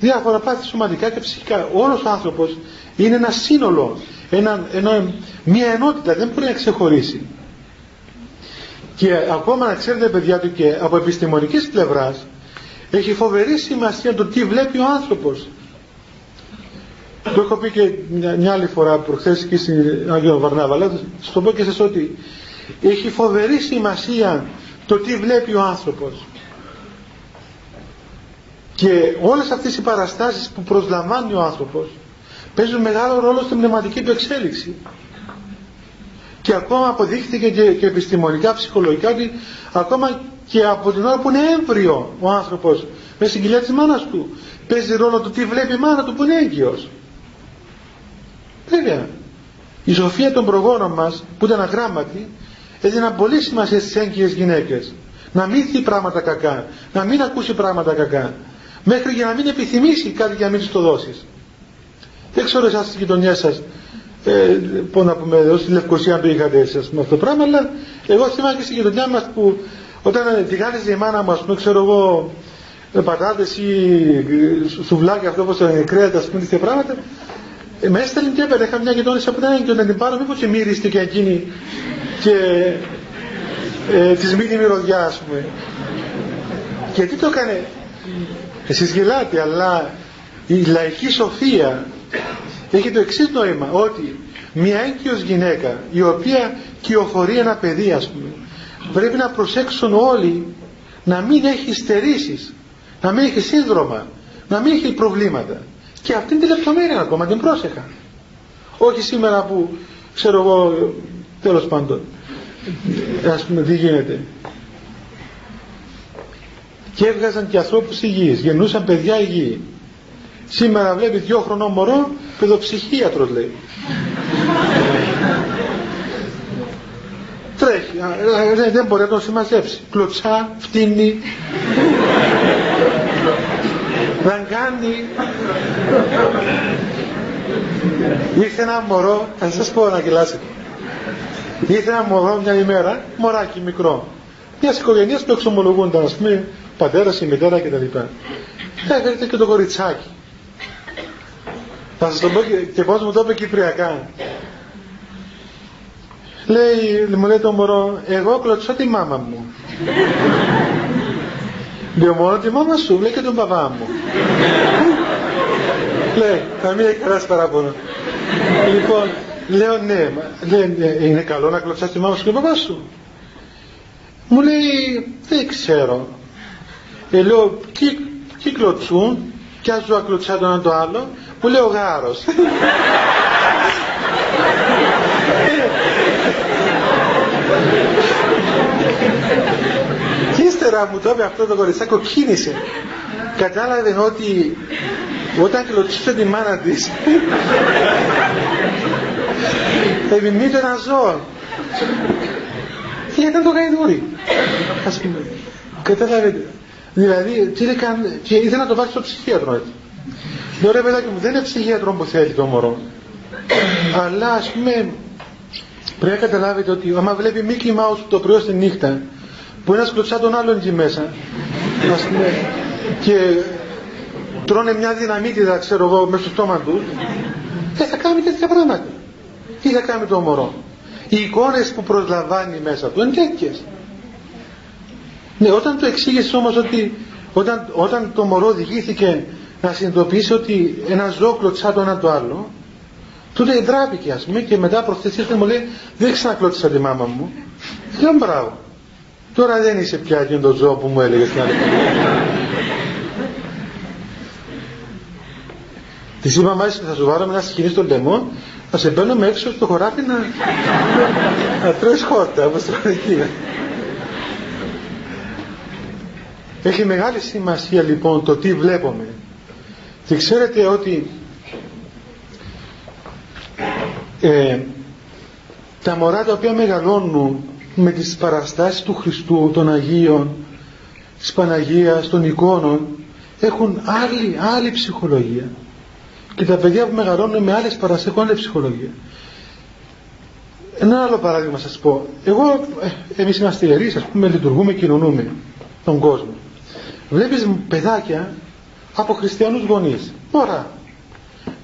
διάφορα πάθη σωματικά και ψυχικά. Όλος ο άνθρωπος είναι ένα σύνολο, ένα, ένα, μια ενότητα, δεν μπορεί να ξεχωρίσει. και ακόμα να ξέρετε παιδιά του και από επιστημονικής πλευράς έχει φοβερή σημασία το τι βλέπει ο άνθρωπος το έχω πει και μια, άλλη φορά προχθές και στην Άγιο Βαρνάβα αλλά στο πω και σας ότι έχει φοβερή σημασία το τι βλέπει ο άνθρωπος. Και όλες αυτές οι παραστάσεις που προσλαμβάνει ο άνθρωπος παίζουν μεγάλο ρόλο στην πνευματική του εξέλιξη. Και ακόμα αποδείχθηκε και, και επιστημονικά, ψυχολογικά ότι ακόμα και από την ώρα που είναι έμβριο ο άνθρωπος με στην κοιλιά της μάνας του παίζει ρόλο το τι βλέπει η μάνα του που είναι έγκυος. Βέβαια η σοφία των προγόνων μας που ήταν αγράμματοι έδιναν πολύ σημασία στις έγκυες γυναίκες. Να μην δει πράγματα κακά. Να μην ακούσει πράγματα κακά. Μέχρι για να μην επιθυμήσει κάτι για να μην της το δώσεις. Δεν ξέρω εσάς στη γειτονιάς σας ε, πω να πούμε εδώ στη Λευκοσία αν το είχατε εσείς με αυτό το πράγμα αλλά εγώ θυμάμαι και στη γειτονιά μας που όταν τηγάνιζε η μάνα μου ας πούμε ξέρω εγώ με πατάτες ή σουβλάκια αυτό όπως είναι κρέατα ας πούμε τέτοια πράγματα ε, με έστελνε και έπαιρνε. Είχα μια γειτόνισσα που ήταν και να την πάρω μήπως και εκείνη και ε, της μείνει μυρωδιά ας πούμε. Και τι το έκανε; Εσείς γελάτε αλλά η λαϊκή σοφία έχει το εξής νόημα ότι μια έγκυος γυναίκα η οποία κυοφορεί ένα παιδί ας πούμε πρέπει να προσέξουν όλοι να μην έχει στερήσεις να μην έχει σύνδρομα να μην έχει προβλήματα. Και αυτήν την λεπτομέρεια ακόμα την πρόσεχα. Όχι σήμερα που ξέρω εγώ τέλος πάντων ας πούμε τι γίνεται. Και έβγαζαν και ανθρώπους υγιείς γεννούσαν παιδιά υγιή. Σήμερα βλέπει δυο χρονών μωρό παιδοψυχίατρος λέει. Τρέχει δεν μπορεί να τον συμμαζέψει. Κλωτσά, φτύνει δαγκάνει ήρθε ένα μωρό θα σας πω να γελάσετε ήρθε ένα μωρό μια ημέρα μωράκι μικρό. Μιας οικογένειας που εξομολογούνταν ας πούμε πατέρας η μητέρα κτλ έφερε και το κοριτσάκι. Θα σας το πω και, και πώς μου το είπε κυπριακά. Λέει, μου λέει το μωρό εγώ κλωτσώ τη μάμα μου Λέω μόνο τη μάμα σου, λέει και τον παπά μου. λέει, θα μην έχει κανένα παράπονο. λοιπόν, λέω ναι, λέει, «Ναι, είναι καλό να κλωτσάς τη μάμα σου και τον παπάς σου. Μου λέει, δεν ξέρω. Ε, λέω, τι, τι κλωτσούν, κι ας ζω κλωτσά το ένα το άλλο, μου λέει ο γάρος. και ύστερα μου το είπε αυτό το κοριτσάκο κίνησε κατάλαβε ότι όταν κλωτσούσε τη μάνα της επιμείνει ένα ζώο. Και ήταν το γαϊδούρι. Ας πούμε. Κατάλαβε δηλαδή τι έκανε και ήθελε να το βάλει στο ψυχίατρο έτσι. Λέω ρε παιδάκι μου δεν είναι ψυχίατρο που θέλει το μωρό αλλά ας πούμε πρέπει να καταλάβετε ότι άμα βλέπει Mickey Mouse το πρωί στη νύχτα που ένας κλωτσά τον άλλον εκεί μέσα ας πούμε, και τρώνε μια δυναμίτιδα ξέρω εγώ μέσα στο στόμα του δεν θα κάνει τέτοια πράγματα τι θα κάνει το μωρό. Οι εικόνες που προσλαμβάνει μέσα του είναι τέτοιες. Ναι, όταν του εξήγησες όμως ότι όταν, όταν το μωρό οδηγήθηκε να συνειδητοποιήσει ότι ένα ζώο κλωτσά το ένα το άλλο τότε ντράπηκε ας πούμε και μετά προχθές μου λέει δεν ξανακλώτησα τη μάμα μου λέω μπράβο τώρα δεν είσαι πια εκείνο το ζώο που μου έλεγες στην άλλη Της είπα μάλιστα θα σου βάλουμε ένα σκηνή στον λαιμό θα σε μπαίνουμε έξω στο χωράφι να, να τρώεις χόρτα όπως το Έχει μεγάλη σημασία λοιπόν το τι βλέπουμε. Και ξέρετε ότι ε, τα μωρά τα οποία μεγαλώνουν με τις παραστάσεις του Χριστού, των Αγίων, της Παναγίας, των εικόνων έχουν άλλη, άλλη ψυχολογία και τα παιδιά που μεγαλώνουν με άλλες παραστάσεις έχουν άλλη ψυχολογία. Ένα άλλο παράδειγμα σας πω. Εγώ, ε, εμείς είμαστε ιερείς ας πούμε λειτουργούμε, κοινωνούμε τον κόσμο. Βλέπεις παιδάκια από χριστιανούς γονείς. Μωρά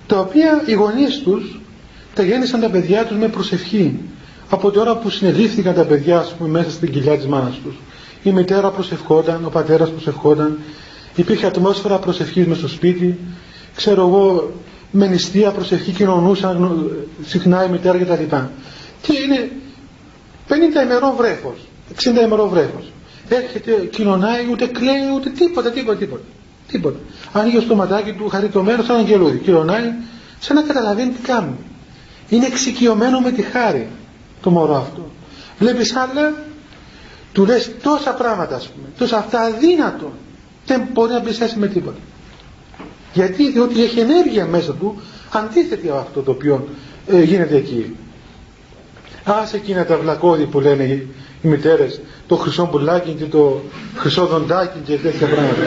τα οποία οι γονείς τους τα γέννησαν τα παιδιά τους με προσευχή. Από την ώρα που συνελήφθηκαν τα παιδιά ας πούμε, μέσα στην κοιλιά της μάνας τους. Η μητέρα προσευχόταν, ο πατέρας προσευχόταν, υπήρχε ατμόσφαιρα προσευχής μες στο σπίτι, ξέρω εγώ με νηστεία προσευχή κοινωνούσαν συχνά η μητέρα κτλ. Και είναι 50 ημερών βρέφος, 60 ημερών βρέφος. Έρχεται, κοινωνάει, ούτε κλαίει, ούτε τίποτα, τίποτα, τίποτα. τίποτα. Ανοίγει το στοματάκι του χαριτωμένο σαν αγγελούδι. Κοινωνάει, σαν να καταλαβαίνει τι κάνει. Είναι εξοικειωμένο με τη χάρη το μωρό αυτό. Βλέπεις άλλα, του λες τόσα πράγματα ας πούμε, τόσα αυτά αδύνατο. Δεν μπορεί να πλησιάσει με τίποτα. Γιατί, διότι έχει ενέργεια μέσα του αντίθετη από αυτό το οποίο ε, γίνεται εκεί. Άσε εκείνα τα βλακώδη που λένε οι, οι μητέρες, το χρυσό πουλάκι και το χρυσό δοντάκι και τέτοια πράγματα.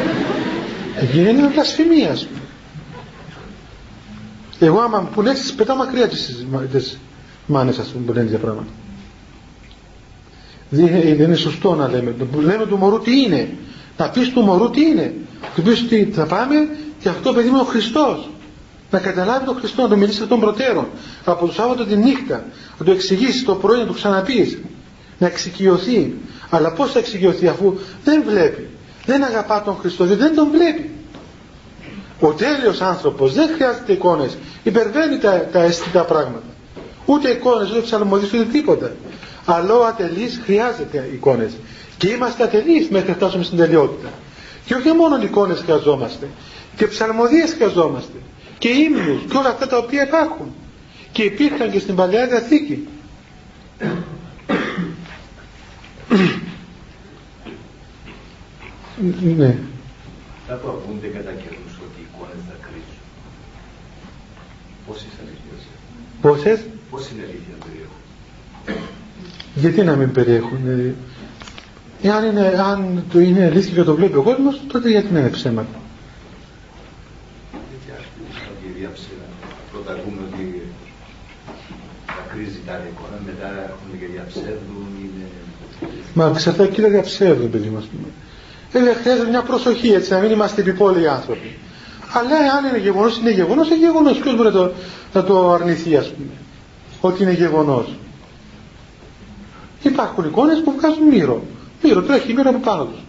Εκεί είναι βλασφημία, ας πούμε. Εγώ άμα μου πούνε έτσι, πετάω μακριά τις, τις μάνες, ας πούμε, που λένε τέτοια πράγματα. Δεν είναι σωστό να λέμε. Λέμε του μωρού τι είναι. Να πεις του μωρού τι είναι. Του πεις ότι θα πάμε και αυτό παιδί μου είναι ο Χριστός. Να καταλάβει τον Χριστό, να το μιλήσει των προτέρων. Από το Σάββατο τη νύχτα. Να το εξηγήσεις το πρωί, να το ξαναπείς. Να εξοικειωθεί. Αλλά πώς θα εξοικειωθεί αφού δεν βλέπει. Δεν αγαπά τον Χριστό, δεν τον βλέπει. Ο τέλειος άνθρωπος δεν χρειάζεται εικόνες. Υπερβαίνει τα, τα αισθητά πράγματα. Ούτε εικόνες, ούτε ψαλμοδίες, ούτε τίποτα. Αλλά ο ατελής χρειάζεται εικόνες. Και είμαστε ατελείς μέχρι να φτάσουμε στην τελειότητα. Και όχι μόνο εικόνες χρειαζόμαστε. Και ψαλμοδίες χρειαζόμαστε. Και ύμνους και όλα αυτά τα οποία υπάρχουν. Και υπήρχαν και στην Παλαιά Διαθήκη. ναι. Κάπου ακούνται κατά καιρούς ότι οι εικόνες θα κρίσουν. Πόσες αλήθειες; Πόσες; Πόση αλήθεια περιέχουν; Γιατί να μην περιέχουν. Ε, εάν είναι, αν το είναι αλήθεια και το βλέπει ο κόσμος, τότε γιατί να είναι ψέματα; Γιατί διάψερα. Πρώτα ακούμε ότι θα κρίζει τα εικόνα, μετά έχουν και διαψεύδουν. Είναι... Μα εξαρτάται και τα διαψεύδουν, παιδί μας. Ε, χρειάζεται μια προσοχή έτσι, να μην είμαστε επιπόλαιοι άνθρωποι. Αλλά αν είναι γεγονός, είναι γεγονός, είναι γεγονός. Ποιος μπορεί να το, να το αρνηθεί, ας πούμε, ότι είναι γεγονός; Υπάρχουν εικόνες που βγάζουν μύρο. Μύρο, τρέχει μύρο από πάνω του.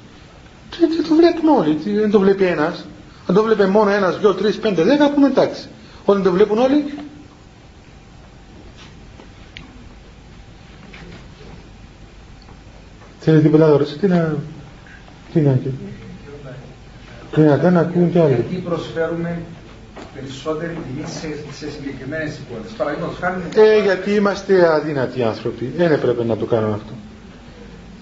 Δεν το βλέπουν όλοι. Δεν το βλέπει ένας. Αν το βλέπει μόνο ένας, δυο, τρεις, πέντε, δέκα, πούμε εντάξει. Όταν το βλέπουν όλοι. Θέλετε τίποτα να ρωτήσετε, τι να. Τι να Δυνατά να ακούν κι άλλοι. Γιατί προσφέρουμε περισσότερη τιμή σε, σε συγκεκριμένες εικόνε. Παραδείγματος χάρη. Ε, γιατί είμαστε αδύνατοι άνθρωποι. Δεν έπρεπε να το κάνουμε αυτό.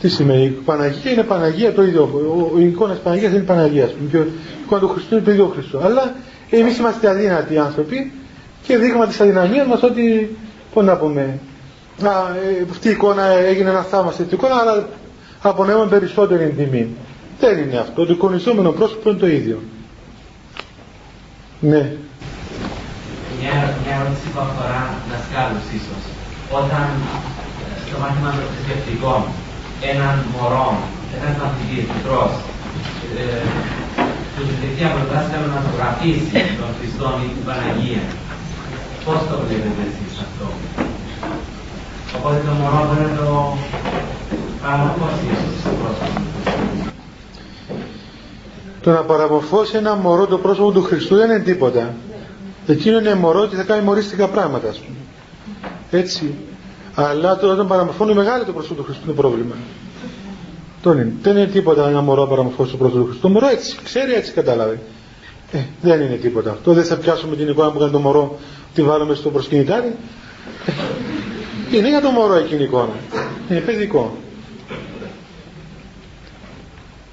Τι σημαίνει, η Παναγία είναι Παναγία το ίδιο. Η εικόνα της Παναγίας είναι Παναγία. Και η εικόνα του Χριστού είναι το ίδιο Χριστό. Αλλά εμείς είμαστε αδύνατοι άνθρωποι και δείγμα της αδυναμίας μας ότι. Πώ να πούμε. Α, ε, αυτή η εικόνα έγινε ένα θαύμα στην εικόνα, αλλά απονέμουμε περισσότερη τιμή. Δεν είναι αυτό. Το εικονιζόμενο πρόσωπο είναι το ίδιο. Ναι. Μια, μια ερώτηση που αφορά δασκάλους ίσως. Όταν ε, στο μάθημα των θρησκευτικών έναν μωρό, έναν μαθητής μικρός, ε, του ζητηθεί από τον δάσκαλο να το γραφήσει τον Χριστό ή την Παναγία. Πώς το βλέπετε εσείς αυτό; Οπότε το μωρό μπορεί να το παραμορφώσει ίσως στο πρόσωπο. Το να παραμορφώσει ένα μωρό το πρόσωπο του Χριστού δεν είναι τίποτα. Εκείνο είναι μωρό και θα κάνει μορίστικα πράγματα, ας πούμε. Έτσι. Αλλά το όταν παραμορφώνει μεγάλο το πρόσωπο του Χριστού είναι πρόβλημα. είναι. Δεν είναι τίποτα ένα μωρό να παραμορφώσει το πρόσωπο του Χριστού. Το μωρό έτσι, ξέρει έτσι κατάλαβε. Ε, δεν είναι τίποτα αυτό. Δεν θα πιάσουμε την εικόνα που κάνει το μωρό, τη βάλουμε στο προσκυνητάρι. Ε, είναι για το μωρό εκείνη η εικόνα. Είναι παιδικό.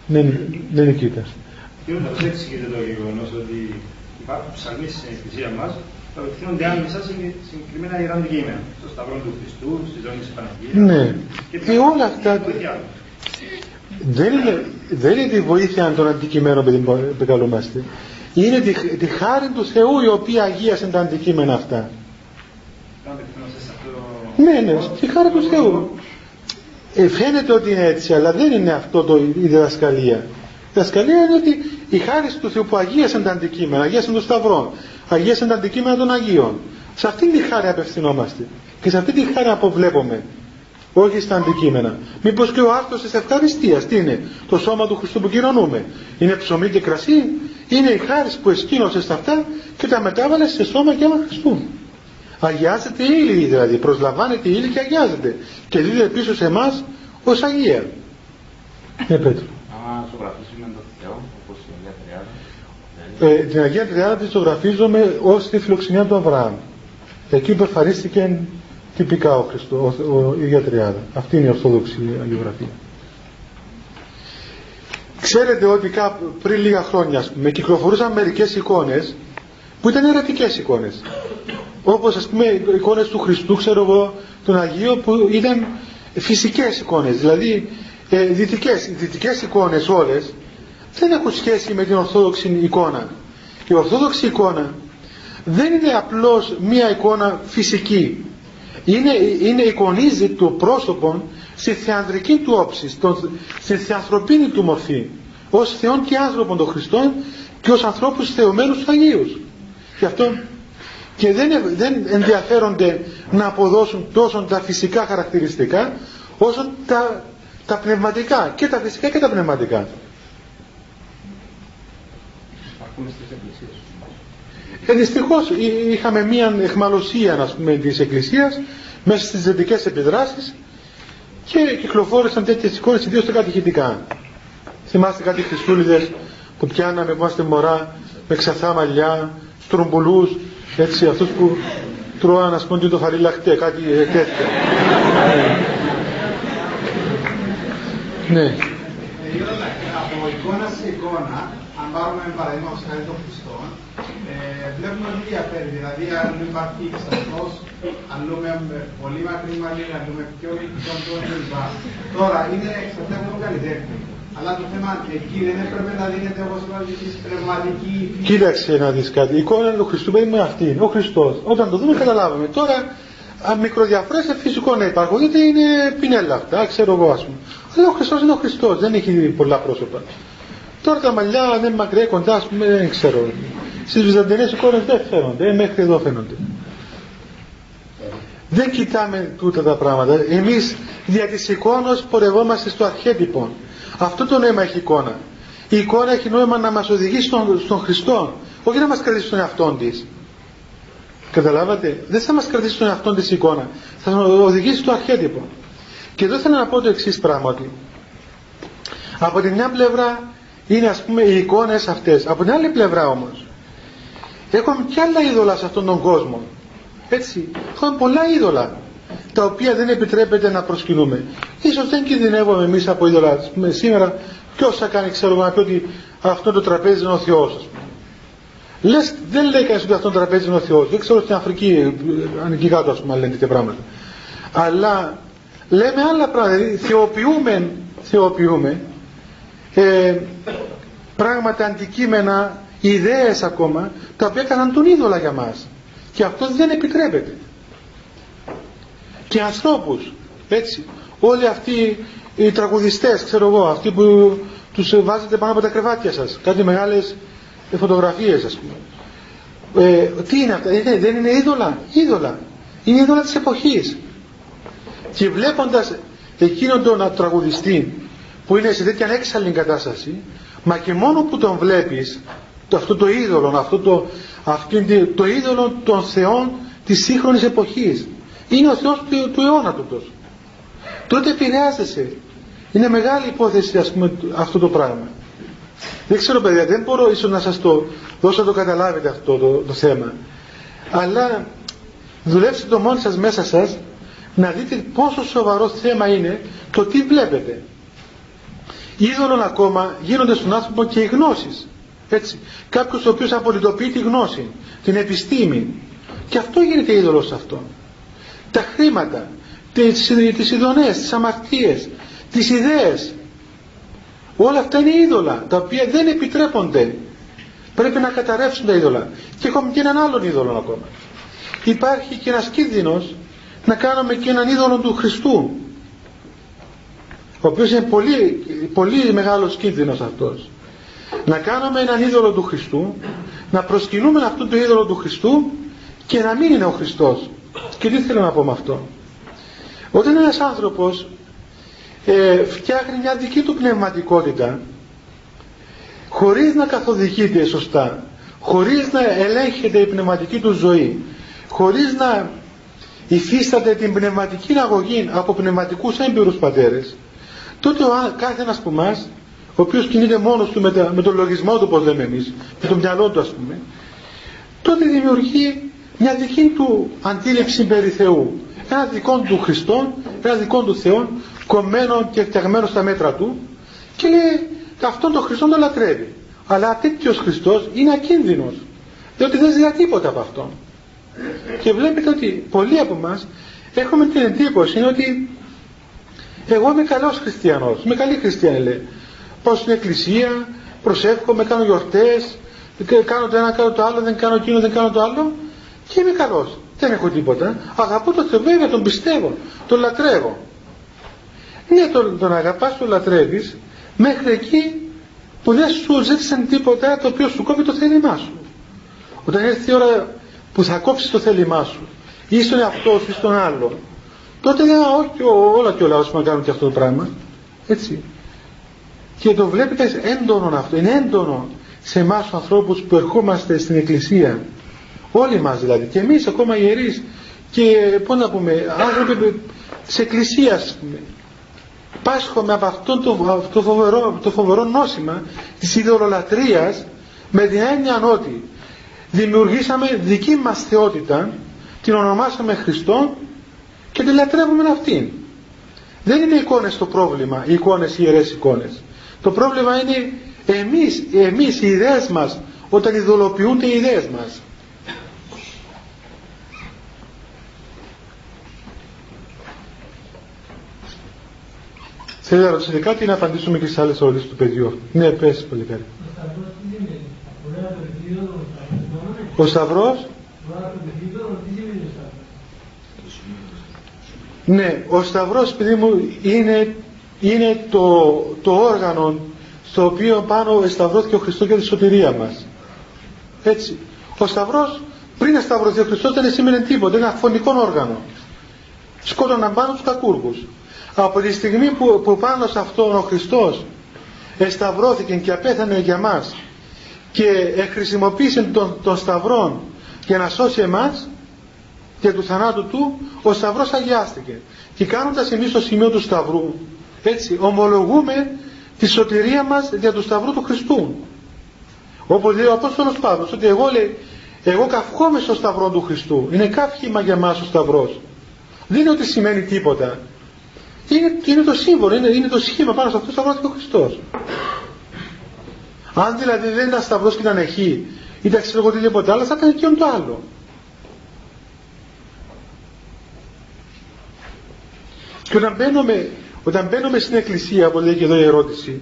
Δεν, δεν είναι κοίτας. Κύριε Πώ εξηγείται το γεγονός ότι υπάρχουν ψαλμοί στην εκκλησία μας που απευθύνονται άμεσα σε συγκεκριμένα ιερά αντικείμενα. Στο Σταυρό του Χριστού, στη ζώνη της Παναγίας. Ναι. Και, και όλα αυτά. Δεν είναι, δεν είναι τη βοήθεια των αντικειμένων που επικαλούμαστε. Είναι τη, τη χάρη του Θεού η οποία αγίασε τα αντικείμενα αυτά. Ναι, ναι, τη χάρη του Θεού. Ε, φαίνεται ότι είναι έτσι, αλλά δεν είναι αυτό το, η διδασκαλία διδασκαλία είναι ότι η χάρη του Θεού που αγίασαν τα αντικείμενα, αγίασαν τον Σταυρό, αγίασαν τα αντικείμενα των Αγίων. Σε αυτήν τη χάρη απευθυνόμαστε και σε αυτή τη χάρη αποβλέπουμε όχι στα αντικείμενα. Μήπως και ο άρθρο της ευχαριστίας, τι είναι, το σώμα του Χριστού που κοινωνούμε. Είναι ψωμί και κρασί, είναι η χάρη που εσκήνωσε στα αυτά και τα μετάβαλε σε σώμα και αίμα Χριστού. Αγιάζεται η ύλη δηλαδή, προσλαμβάνεται η ύλη και αγιάζεται. Και δίδεται πίσω σε εμάς ως Αγία. Ναι, Πέτρο. Ε, την Αγία Τριάδα τη ζωγραφίζομαι ως τη φιλοξενία του Αβραάμ. Εκεί που εμφανίστηκε τυπικά ο Χριστό, ο, ο, η Αγία Τριάδα. Αυτή είναι η Ορθόδοξη Αγιογραφία. Ξέρετε ότι πριν λίγα χρόνια με κυκλοφορούσαν μερικές εικόνες που ήταν ερωτικές εικόνες. Όπως ας πούμε εικόνες του Χριστού, ξέρω εγώ, τον Αγίο που ήταν φυσικές εικόνες. Δηλαδή ε, δυτικές, οι δυτικές εικόνες όλες δεν έχουν σχέση με την Ορθόδοξη εικόνα. Η Ορθόδοξη εικόνα δεν είναι απλώς μία εικόνα φυσική. Είναι, είναι εικονίζει το πρόσωπο στη θεανδρική του όψη, στη θεανθρωπίνη του μορφή, ως Θεόν και άνθρωπον των Χριστών και ως ανθρώπους θεωμένους Αγίους. Γι' αυτό και δεν, δεν ενδιαφέρονται να αποδώσουν τόσο τα φυσικά χαρακτηριστικά όσο τα, τα πνευματικά και τα φυσικά και τα πνευματικά. Ε, Δυστυχώς είχαμε μία εχμαλωσία ας πούμε, της Εκκλησίας μέσα στις δυτικές επιδράσεις και κυκλοφόρησαν τέτοιες εικόνες ιδίως στα κατηχητικά. Θυμάστε κάτι χριστούλιδες που πιάναμε που είμαστε μωρά με ξαφά μαλλιά, στρομπουλούς, έτσι αυτούς που τρώαν ας πούμε το φαρίλαχτε, κάτι τέτοιο. ναι. Από εικόνα σε εικόνα, αν πάρουμε παραδείγματος χάρη των Χριστών, ε, βλέπουμε ότι διαφέρει. Δηλαδή, αν υπάρχει ξαφνό, αν λέμε πολύ μακρύ μαλλί, αν λέμε πιο μικρό κλπ. Τώρα, είναι εξαρτάται από τον καλλιτέχνη. Αλλά το θέμα εκεί δεν έπρεπε να δίνεται όπω είπατε πνευματική. Κοίταξε να δεις κάτι. Η εικόνα του Χριστού με αυτή. Ο Χριστός. Όταν το δούμε, καταλάβαμε. Τώρα, αν μικροδιαφορέ σε φυσικό να υπάρχουν, είτε είναι πινέλα αυτά, ξέρω εγώ ας πούμε. Αλλά ο Χριστός είναι ο Χριστός, δεν έχει πολλά πρόσωπα. Τώρα τα μαλλιά αν είναι μακριά κοντά, ας πούμε, δεν ξέρω. Στις Βυζαντινές εικόνες δεν φαίνονται, ε, μέχρι εδώ φαίνονται. Δεν κοιτάμε τούτα τα πράγματα. Εμείς δια της εικόνος πορευόμαστε στο αρχέτυπο. Αυτό το νόημα έχει εικόνα. Η εικόνα έχει νόημα να μας οδηγήσει στον, στον Χριστό, όχι να μας κρατήσει τον εαυτό της. Καταλάβατε, δεν θα μας κρατήσει τον εαυτό της η εικόνα, θα μας οδηγήσει στο αρχέτυπο. Και εδώ θέλω να πω το εξής πράγμα από τη μια πλευρά είναι ας πούμε οι εικόνες αυτές, από την άλλη πλευρά όμως Έχουμε και άλλα είδωλα σε αυτόν τον κόσμο. Έτσι. Έχουμε πολλά είδωλα τα οποία δεν επιτρέπεται να προσκυνούμε. Ίσως δεν κινδυνεύουμε εμείς από είδωλα. Σήμερα ποιος θα κάνει ξέρω να πει ότι αυτό το τραπέζι είναι ο Θεός. Λες, δεν λέει κανείς ότι αυτό το τραπέζι είναι ο Θεός. Δεν ξέρω στην Αφρική, αν εκεί κάτω ας πούμε λένε τέτοια πράγματα. Αλλά λέμε άλλα πράγματα. Δηλαδή θεοποιούμε, θεοποιούμε ε, πράγματα αντικείμενα ιδέες ακόμα τα οποία έκαναν τον είδωλα για μας. Και αυτός δεν επιτρέπεται. Και ανθρώπους έτσι. Όλοι αυτοί οι τραγουδιστές ξέρω εγώ αυτοί που τους βάζετε πάνω από τα κρεβάτια σας κάτι μεγάλες φωτογραφίες ας πούμε. Ε, τι είναι αυτά; Ε, δεν είναι είδωλα; Είδωλα. Είναι είδωλα της εποχής και βλέποντας εκείνον τον τραγουδιστή που είναι σε τέτοια έξαλλη κατάσταση μα και μόνο που τον βλέπεις το, αυτό το είδωλο, αυτό το, αυτό το είδωλο των θεών της σύγχρονης εποχής. Είναι ο Θεός του, του αιώνα τούτος. Τότε επηρεάζεσαι. Είναι μεγάλη υπόθεση ας πούμε αυτό το πράγμα. Δεν ξέρω παιδιά, δεν μπορώ ίσως να σας το δώσω να το καταλάβετε αυτό το, το θέμα. Αλλά δουλέψτε το μόνοι σας μέσα σας να δείτε πόσο σοβαρό θέμα είναι το τι βλέπετε. Είδωλον ακόμα γίνονται στον άνθρωπο και οι γνώσεις. Έτσι. Κάποιος ο οποίος απολυτοποιεί τη γνώση, την επιστήμη. Και αυτό γίνεται είδωλος αυτό. Τα χρήματα, τις, τις ειδονές, τις αμαρτίες, τις ιδέες. Όλα αυτά είναι είδωλα, τα οποία δεν επιτρέπονται. Πρέπει να καταρρεύσουν τα είδωλα. Και έχουμε και έναν άλλον είδωλο ακόμα. Υπάρχει και ένας κίνδυνος να κάνουμε και έναν είδωλο του Χριστού. Ο οποίος είναι πολύ, πολύ μεγάλος κίνδυνος αυτός να κάνουμε έναν είδωλο του Χριστού να προσκυνούμε αυτό το είδωλο του Χριστού και να μην είναι ο Χριστός και τι θέλω να πω με αυτό Όταν ένας άνθρωπος ε, φτιάχνει μια δική του πνευματικότητα χωρίς να καθοδηγείται σωστά, χωρίς να ελέγχεται η πνευματική του ζωή, χωρίς να υφίσταται την πνευματική αγωγή από πνευματικούς έμπειρους πατέρες, τότε ο κάθε ένας από εμάς, ο οποίος κινείται μόνος του με, τα, με τον λογισμό του, όπως λέμε εμείς, με το μυαλό του ας πούμε, τότε δημιουργεί μια δική του αντίληψη περί Θεού. Ένα δικό του Χριστό, ένα δικό του Θεό, κομμένο και φτιαγμένο στα μέτρα του και λέει αυτόν τον Χριστό τον λατρεύει. Αλλά τέτοιος Χριστός είναι ακίνδυνος. Διότι δεν ζητά τίποτα από αυτόν. Και βλέπετε ότι πολλοί από εμάς έχουμε την εντύπωση ότι εγώ είμαι καλός χριστιανός, είμαι καλή χριστιανή λέει. Πάω στην εκκλησία, προσεύχομαι, κάνω γιορτές, κάνω το ένα, κάνω το άλλο, δεν κάνω εκείνο, δεν κάνω το άλλο και είμαι καλός. Δεν έχω τίποτα. Αγαπώ τον Θεό, βέβαια τον πιστεύω, τον λατρεύω. Ναι, τον, τον αγαπάς, τον λατρεύεις, μέχρι εκεί που δεν σου ζήτησαν τίποτα το οποίο σου κόβει το θέλημά σου. Όταν έρθει η ώρα που θα κόψεις το θέλημά σου, ή στον εαυτό σου ή στον άλλο, τότε δεν όχι όλα και ο λαός να κάνουν και αυτό το πράγμα. Έτσι. Και το βλέπετε έντονο αυτό, είναι έντονο σε εμάς τους ανθρώπους που ερχόμαστε στην Εκκλησία. Όλοι μας δηλαδή, και εμείς ακόμα ιερείς και πώς να πούμε, άνθρωποι της Εκκλησίας πάσχομαι από αυτό το, το, φοβερό, το φοβερό νόσημα της ιδεολολατρίας με την έννοια ότι δημιουργήσαμε δική μας θεότητα την ονομάσαμε Χριστό και τη λατρεύουμε αυτήν δεν είναι εικόνες το πρόβλημα οι εικόνες οι ιερές εικόνες το πρόβλημα είναι εμείς, εμείς οι ιδέες μας όταν ειδωλοποιούνται οι ιδέες μας Θέλει να ρωτήσετε κάτι ή να απαντήσουμε και στις άλλες ερωτήσεις του παιδιού. Ναι, πες πολύ καλή. Ο Σταυρός; Ναι, ο Σταυρός, παιδί μου, είναι, είναι το, το όργανο στο οποίο πάνω σταυρώθηκε ο Χριστός για τη σωτηρία μας. Έτσι. Ο Σταυρός πριν να σταυρωθεί ο Χριστός δεν σήμαινε τίποτα, ένα φωνικό όργανο. Σκότωναν πάνω τους κακούργους από τη στιγμή που, που πάνω σε αυτόν ο Χριστός εσταυρώθηκε και απέθανε για μας και χρησιμοποίησε τον, τον Σταυρό για να σώσει εμάς και του θανάτου του ο Σταυρός αγιάστηκε. Και κάνοντας εμείς το σημείο του Σταυρού έτσι ομολογούμε τη σωτηρία μας για του Σταυρού του Χριστού. Όπως λέει ο Απόστολος Παύλος ότι εγώ λέει εγώ καυχόμαι στο Σταυρό του Χριστού. Είναι καύχημα για μας ο Σταυρός. Δεν είναι ότι σημαίνει τίποτα. Είναι, είναι το σύμβολο, είναι, είναι το σχήμα πάνω σε αυτό σταυρώθηκε ο Χριστός. Αν δηλαδή δεν ήταν σταυρός και ήταν εκεί, ήταν ξέρω εγώ οτιδήποτε άλλο, θα ήταν και το άλλο. Και όταν μπαίνουμε, όταν μπαίνουμε στην εκκλησία, που λέει και εδώ η ερώτηση,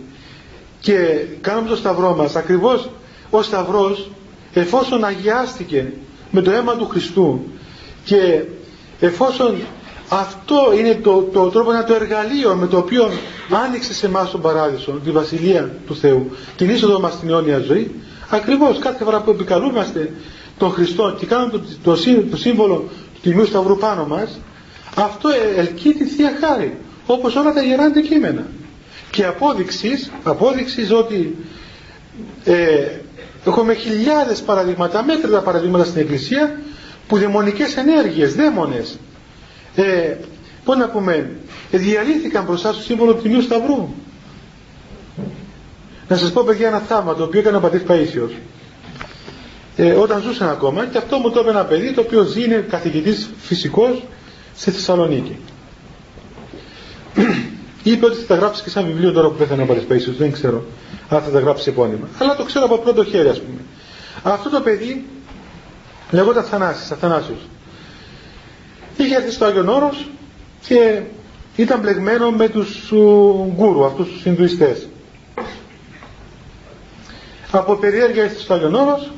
και κάνουμε το σταυρό μας, ακριβώς ο σταυρός, εφόσον αγιάστηκε με το αίμα του Χριστού και εφόσον αυτό είναι το, το τρόπο, είναι το εργαλείο με το οποίο άνοιξε σε εμάς τον παράδεισο, τη βασιλεία του Θεού, την είσοδο μας στην αιώνια ζωή. Ακριβώς κάθε φορά που επικαλούμαστε τον Χριστό και κάνουμε το, το, το σύμβολο του Τιμίου Σταυρού πάνω μας, αυτό ε, ελκύει τη Θεία Χάρη, όπως όλα τα γερά αντικείμενα. Και απόδειξης, απόδειξης ότι ε, έχουμε χιλιάδες παραδείγματα, μέτρητα παραδείγματα στην Εκκλησία, που δαιμονικές ενέργειες, δαίμονες, ε, πώς να πούμε, διαλύθηκαν μπροστά στο σύμβολο του Τιμίου Σταυρού. Να σας πω παιδιά ένα θαύμα το οποίο έκανε ο πατήρ Παΐσιος. Ε, όταν ζούσαν ακόμα και αυτό μου το είπε ένα παιδί το οποίο ζει είναι καθηγητής φυσικός στη Θεσσαλονίκη. Είπε ότι θα τα γράψει και σαν βιβλίο τώρα που πέθανε ο πατήρ Παΐσιος, δεν ξέρω αν θα τα γράψει επώνυμα. Αλλά το ξέρω από πρώτο χέρι ας πούμε. Αυτό το παιδί λεγόταν Θανάσης, Αθανάσιος είχε έρθει στο Άγιον Όρος και ήταν μπλεγμένο με τους γκούρου, αυτούς τους Ινδουιστές. Από περιέργεια ήρθε στο Άγιον Όρος,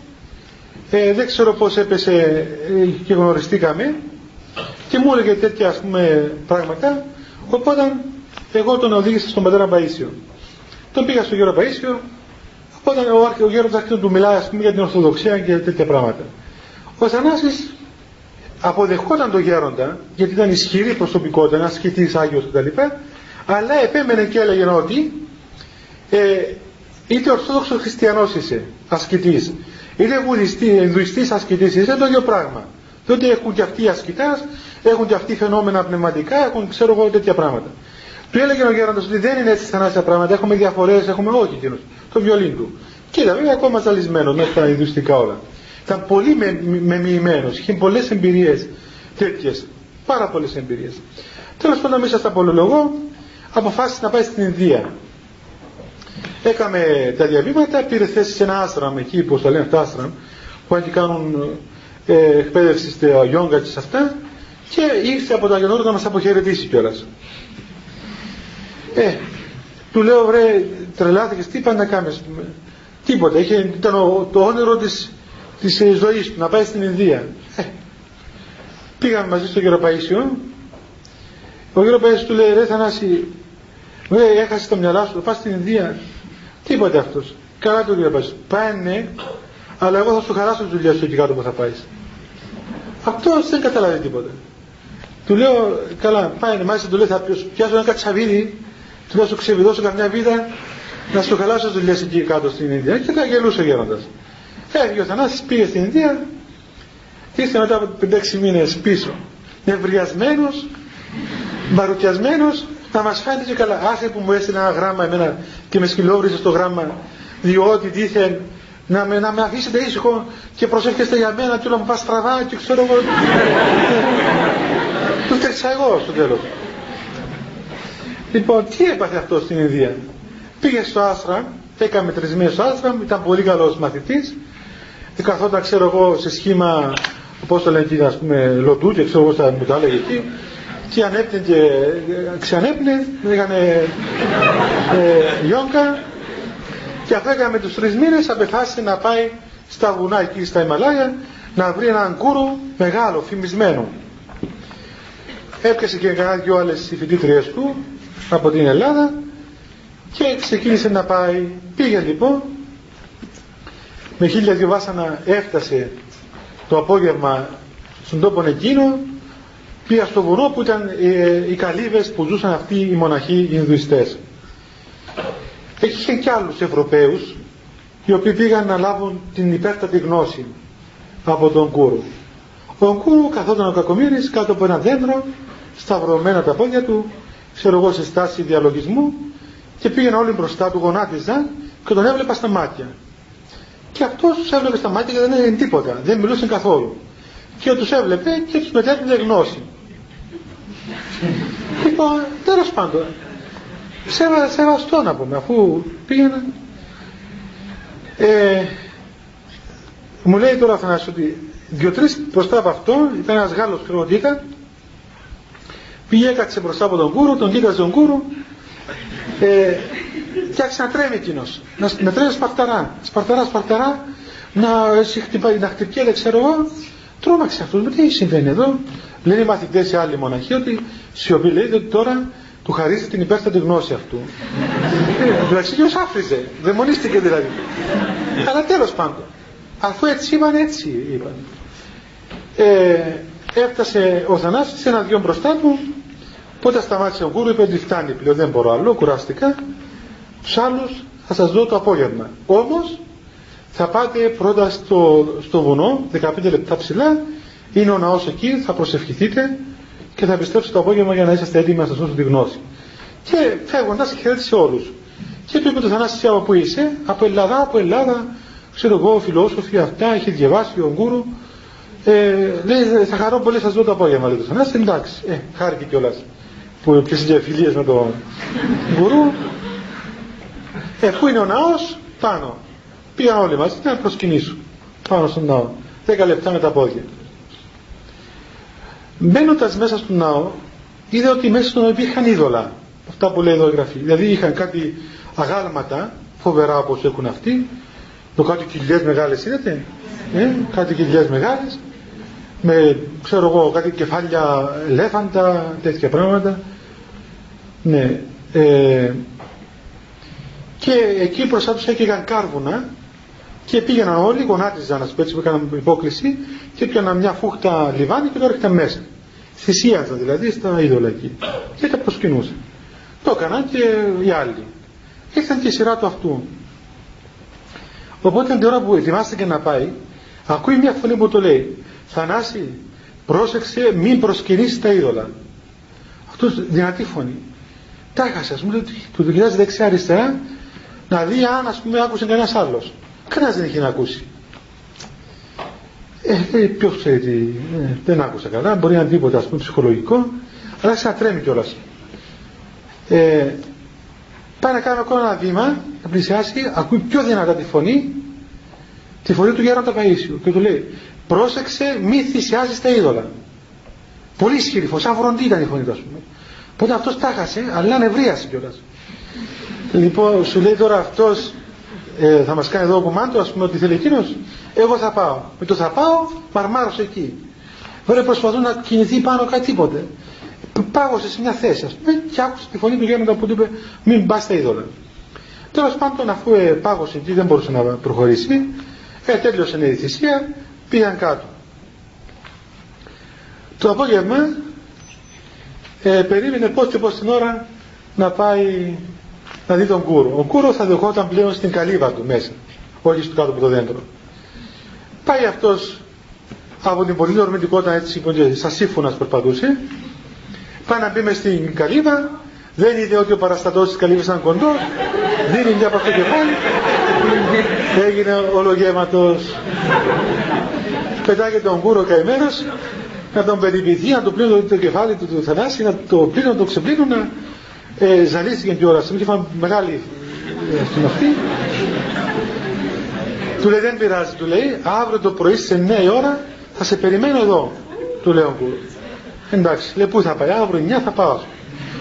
ε, δεν ξέρω πώς έπεσε ε, και γνωριστήκαμε και μου έλεγε τέτοια ας πούμε πράγματα, οπότε εγώ τον οδήγησα στον πατέρα Παΐσιο. Τον πήγα στον Γέρο Παΐσιο, οπότε ο, ο Γέρος άρχισε να του μιλάει ας πούμε για την Ορθοδοξία και τέτοια πράγματα. Ο Θανάσης αποδεχόταν τον γέροντα γιατί ήταν ισχυρή προσωπικότητα, ένας ασκητής Άγιος κτλ. Αλλά επέμενε και έλεγε ότι ε, είτε Ορθόδοξος Χριστιανός είσαι, ασκητής, είτε βουδιστή, Ινδουιστής ασκητής είσαι, το ίδιο πράγμα. Διότι έχουν και αυτοί οι ασκητάς, έχουν και αυτοί φαινόμενα πνευματικά, έχουν ξέρω εγώ τέτοια πράγματα. Του έλεγε ο γέροντας ότι δεν είναι έτσι θανάσια πράγματα, έχουμε διαφορές, έχουμε όχι εκείνος, το βιολίν του. Και βέβαια ακόμα ζαλισμένος μέσα στα Ινδουιστικά όλα. Ήταν πολύ μεμοιημένος, με είχε πολλές εμπειρίες τέτοιες, πάρα πολλές εμπειρίες. Τέλος πάντων μέσα στα πολυλογώ αποφάσισε να πάει στην Ινδία. Έκαμε τα διαβήματα, πήρε θέση σε ένα άστραμ εκεί, που το λένε αυτά άστραμ, που εκεί κάνουν ε, εκπαίδευση στα γιόγκα και σε αυτά και ήρθε από τα γεννόρια να μας αποχαιρετήσει κιόλας. Ε, του λέω βρε τρελάθηκες τι πάνε να κάνεις τίποτα είχε, ήταν το όνειρο της, της ε, ζωής του να πάει στην Ινδία ε, πήγαμε μαζί στο κύριο Παΐσιο ο κύριο Παΐσιο του λέει ρε Θανάση ρε έχασες το μυαλά σου πας στην Ινδία τίποτα αυτός καλά του κύριο Παΐσιο πάνε αλλά εγώ θα σου χαράσω τη δουλειά σου εκεί κάτω που θα πάεις. Αυτός δεν καταλάβει τίποτα. Του λέω, καλά, πάει μάλιστα του λέει, θα πιάσω ένα κατσαβίδι, του λέω, σου ξεβιδώσω καμιά βίδα, να σου χαλάσω δουλειές εκεί κάτω στην Ινδία και θα γελούσε ο γέροντας. Έφυγε ο Θανάσης, πήγε στην Ινδία, ήρθε μετά από 5-6 μήνες πίσω, νευριασμένος, μπαρουτιασμένο, να μας φάνηκε και καλά. Άσε που μου έστειλε ένα γράμμα εμένα και με σκυλόβρισε στο γράμμα, διότι δίθεν να με, να με αφήσετε ήσυχο και προσεύχεστε για μένα και όλα μου πας στραβά και ξέρω εγώ. Του τρέξα εγώ στο τέλος. Λοιπόν τι έπαθε αυτός στην Ινδία; Πήγε στο Άστρα έκαμε τρεις μήνες στο Άστρα ήταν πολύ καλός μαθητής καθόταν ξέρω εγώ σε σχήμα πώς το λένε εκεί ας πούμε λοτού και ξέρω εγώ θα μου το έλεγε εκεί και ανέπνε και ε, ξανέπνε έκανε ε, γιόγκα και αφού έκαμε τους τρεις μήνες απεφάσισε να πάει στα βουνά εκεί στα Ιμαλάια να βρει έναν κούρο μεγάλο, φημισμένο. Έπιασε και κανένα δυο άλλες φοιτήτριες του από την Ελλάδα και ξεκίνησε να πάει. Πήγε λοιπόν με χίλια δυο βάσανα έφτασε το απόγευμα στον τόπο εκείνο πήγα στο βουνό που ήταν ε, οι καλύβες που ζούσαν αυτοί οι μοναχοί Ινδουιστές Είχε και άλλους Ευρωπαίους οι οποίοι πήγαν να λάβουν την υπέρτατη γνώση από τον γκουρού. Ο γκουρού καθόταν ο Κακομύρης κάτω από ένα δέντρο, σταυρωμένα τα πόδια του, ξέρω εγώ σε στάση διαλογισμού και πήγαιναν όλοι μπροστά του, γονάτιζαν και τον έβλεπα στα μάτια. Και αυτός τους έβλεπε στα μάτια και δεν έγινε τίποτα, δεν μιλούσαν καθόλου. Και τους έβλεπε και τους μετέφερε γνώση. Λοιπόν, τέλος πάντων, Σέβα, σεβαστό να πούμε αφού πήγαιναν ε, μου λέει τώρα θα ότι δύο-τρεις μπροστά από αυτό ήταν ένας Γάλλος ξέρω ότι ήταν πήγε έκατσε μπροστά από τον κούρο τον κοίταζε τον κούρο ε, και άρχισε να τρέμει εκείνος να, να τρέμει σπαρταρά σπαρταρά σπαρταρά να, χτυπάει, να χτυπιέται ξέρω εγώ τρόμαξε αυτός με τι συμβαίνει εδώ; Λένε οι μαθητές σε άλλη μοναχή ότι σιωπή λέει ότι τώρα του χαρίζει την υπέρστατη γνώση αυτού. Εντάξει, ποιος άφριζε, δαιμονίστηκε δηλαδή. Αλλά τέλος πάντων, αφού έτσι είπαν, έτσι είπαν. Ε, έφτασε ο Θανάσης ένα δυο μπροστά του, πότε σταμάτησε ο Γκούρου, είπε ότι φτάνει πλέον, δεν μπορώ άλλο, κουραστικά. Τους άλλους θα σας δω το απόγευμα. Όμως, θα πάτε πρώτα στο, στο βουνό, 15 λεπτά ψηλά, είναι ο ναός εκεί, θα προσευχηθείτε, και θα επιστρέψω το απόγευμα για να είσαστε έτοιμοι να σας δώσω τη γνώση. Και φεύγοντα χαιρέτησε όλους. Και του είπε το Θανάση από πού είσαι, από Ελλάδα, από Ελλάδα, ξέρω εγώ, φιλόσοφοι αυτά, έχει διαβάσει ο Γκούρου. Ε, λέει, θα χαρώ πολύ, σας δω το απόγευμα, λέει το Θανάση. Εντάξει, ε, χάρηκε κιόλας που υπήρξε και φιλίε με τον Γκουρού. Ε, πού είναι ο ναός, πάνω. Πήγαν όλοι μαζί να προσκυνήσουν πάνω στον ναό. Δέκα λεπτά με τα πόδια. Μπαίνοντας μέσα στον ναό, είδε ότι μέσα στον ναό υπήρχαν είδωλα. Αυτά που λέει εδώ η γραφή. Δηλαδή είχαν κάτι αγάλματα, φοβερά όπως έχουν αυτοί, το κάτι κοιλιές μεγάλες είδατε, ε, κάτι κοιλιές μεγάλες, με ξέρω εγώ κάτι κεφάλια ελέφαντα, τέτοια πράγματα. Ναι. Ε, και εκεί μπροστά του έκαιγαν κάρβουνα Και πήγαιναν όλοι, γονάτιζαν, α πούμε, που έκαναν υπόκληση και έπιαναν μια φούχτα λιβάνι και το έρχονταν μέσα. Θυσίαζαν δηλαδή στα είδωλα εκεί. Και τα προσκυνούσαν. Το έκαναν και οι άλλοι. Ήρθαν και η σειρά του αυτού. Οπότε την ώρα που ετοιμάστηκε να πάει, ακούει μια φωνή που το λέει Θανάση, πρόσεξε μην προσκυνήσεις τα είδωλα. Αυτός δυνατή φωνή. Τα έχασε, α πούμε, του κοιτάζει δεξιά-αριστερά να δει αν ας πούμε άκουσε κανένας άλλος. Κανένας δεν είχε να ακούσει. Ε, ε ποιος ξέρει τι, ε, δεν άκουσα καλά, μπορεί να είναι τίποτα ας πούμε ψυχολογικό, αλλά σε τρέμει κιόλας. Ε, πάει να κάνει ακόμα ένα βήμα, να πλησιάσει, ακούει πιο δυνατά τη φωνή, τη φωνή του Γέροντα Παΐσιου και του λέει πρόσεξε μη θυσιάζεις τα είδωλα. Πολύ ισχυρή φωνή, σαν βροντή ήταν η φωνή του ας πούμε. Οπότε αυτός τα χάσε, αλλά νευρίασε κιόλας. Λοιπόν, σου λέει τώρα αυτός ε, θα μας κάνει εδώ κουμάντο, ας πούμε ότι θέλει εκείνος. Εγώ θα πάω. Με το θα πάω, μαρμάρωσε εκεί. Βέβαια προσπαθούν να κινηθεί πάνω κάτι τίποτε. Πάγωσε σε μια θέση, ας πούμε, και άκουσε τη φωνή του Γέροντα που του είπε: Μην πας στα είδωλα. Τέλος πάντων, αφού ε, πάγωσε εκεί, δεν μπορούσε να προχωρήσει, ε, τέλειωσε η θυσία, πήγαν κάτω. Το απόγευμα ε, περίμενε πώς και πώς την ώρα να πάει να δει τον κούρο. Ο κούρο θα δεχόταν πλέον στην καλύβα του μέσα, όχι στο κάτω από το δέντρο. Πάει αυτός από την πολύ ορμητικότητα έτσι στα σύμφωνας περπατούσε, πάει να μπει μες στην καλύβα, δεν είδε ότι ο παραστατός της καλύβας ήταν κοντός, δίνει μια από αυτό το κεφάλι, έγινε ολογέματος. Πετάγεται τον κούρο καημένος, να τον περιποιηθεί, να του πλύνουν το κεφάλι του, του θανάση, να το πλύνουν, να το ξεπλύνουν, να ε, ζαλίστηκε κιόλα. Μου είχε μεγάλη ε, στην αυτή. Του λέει δεν πειράζει, του λέει αύριο το πρωί σε 9 η ώρα θα σε περιμένω εδώ, του λέει ο κούρο. Εντάξει, λέει πού θα πάει, αύριο 9 θα πάω.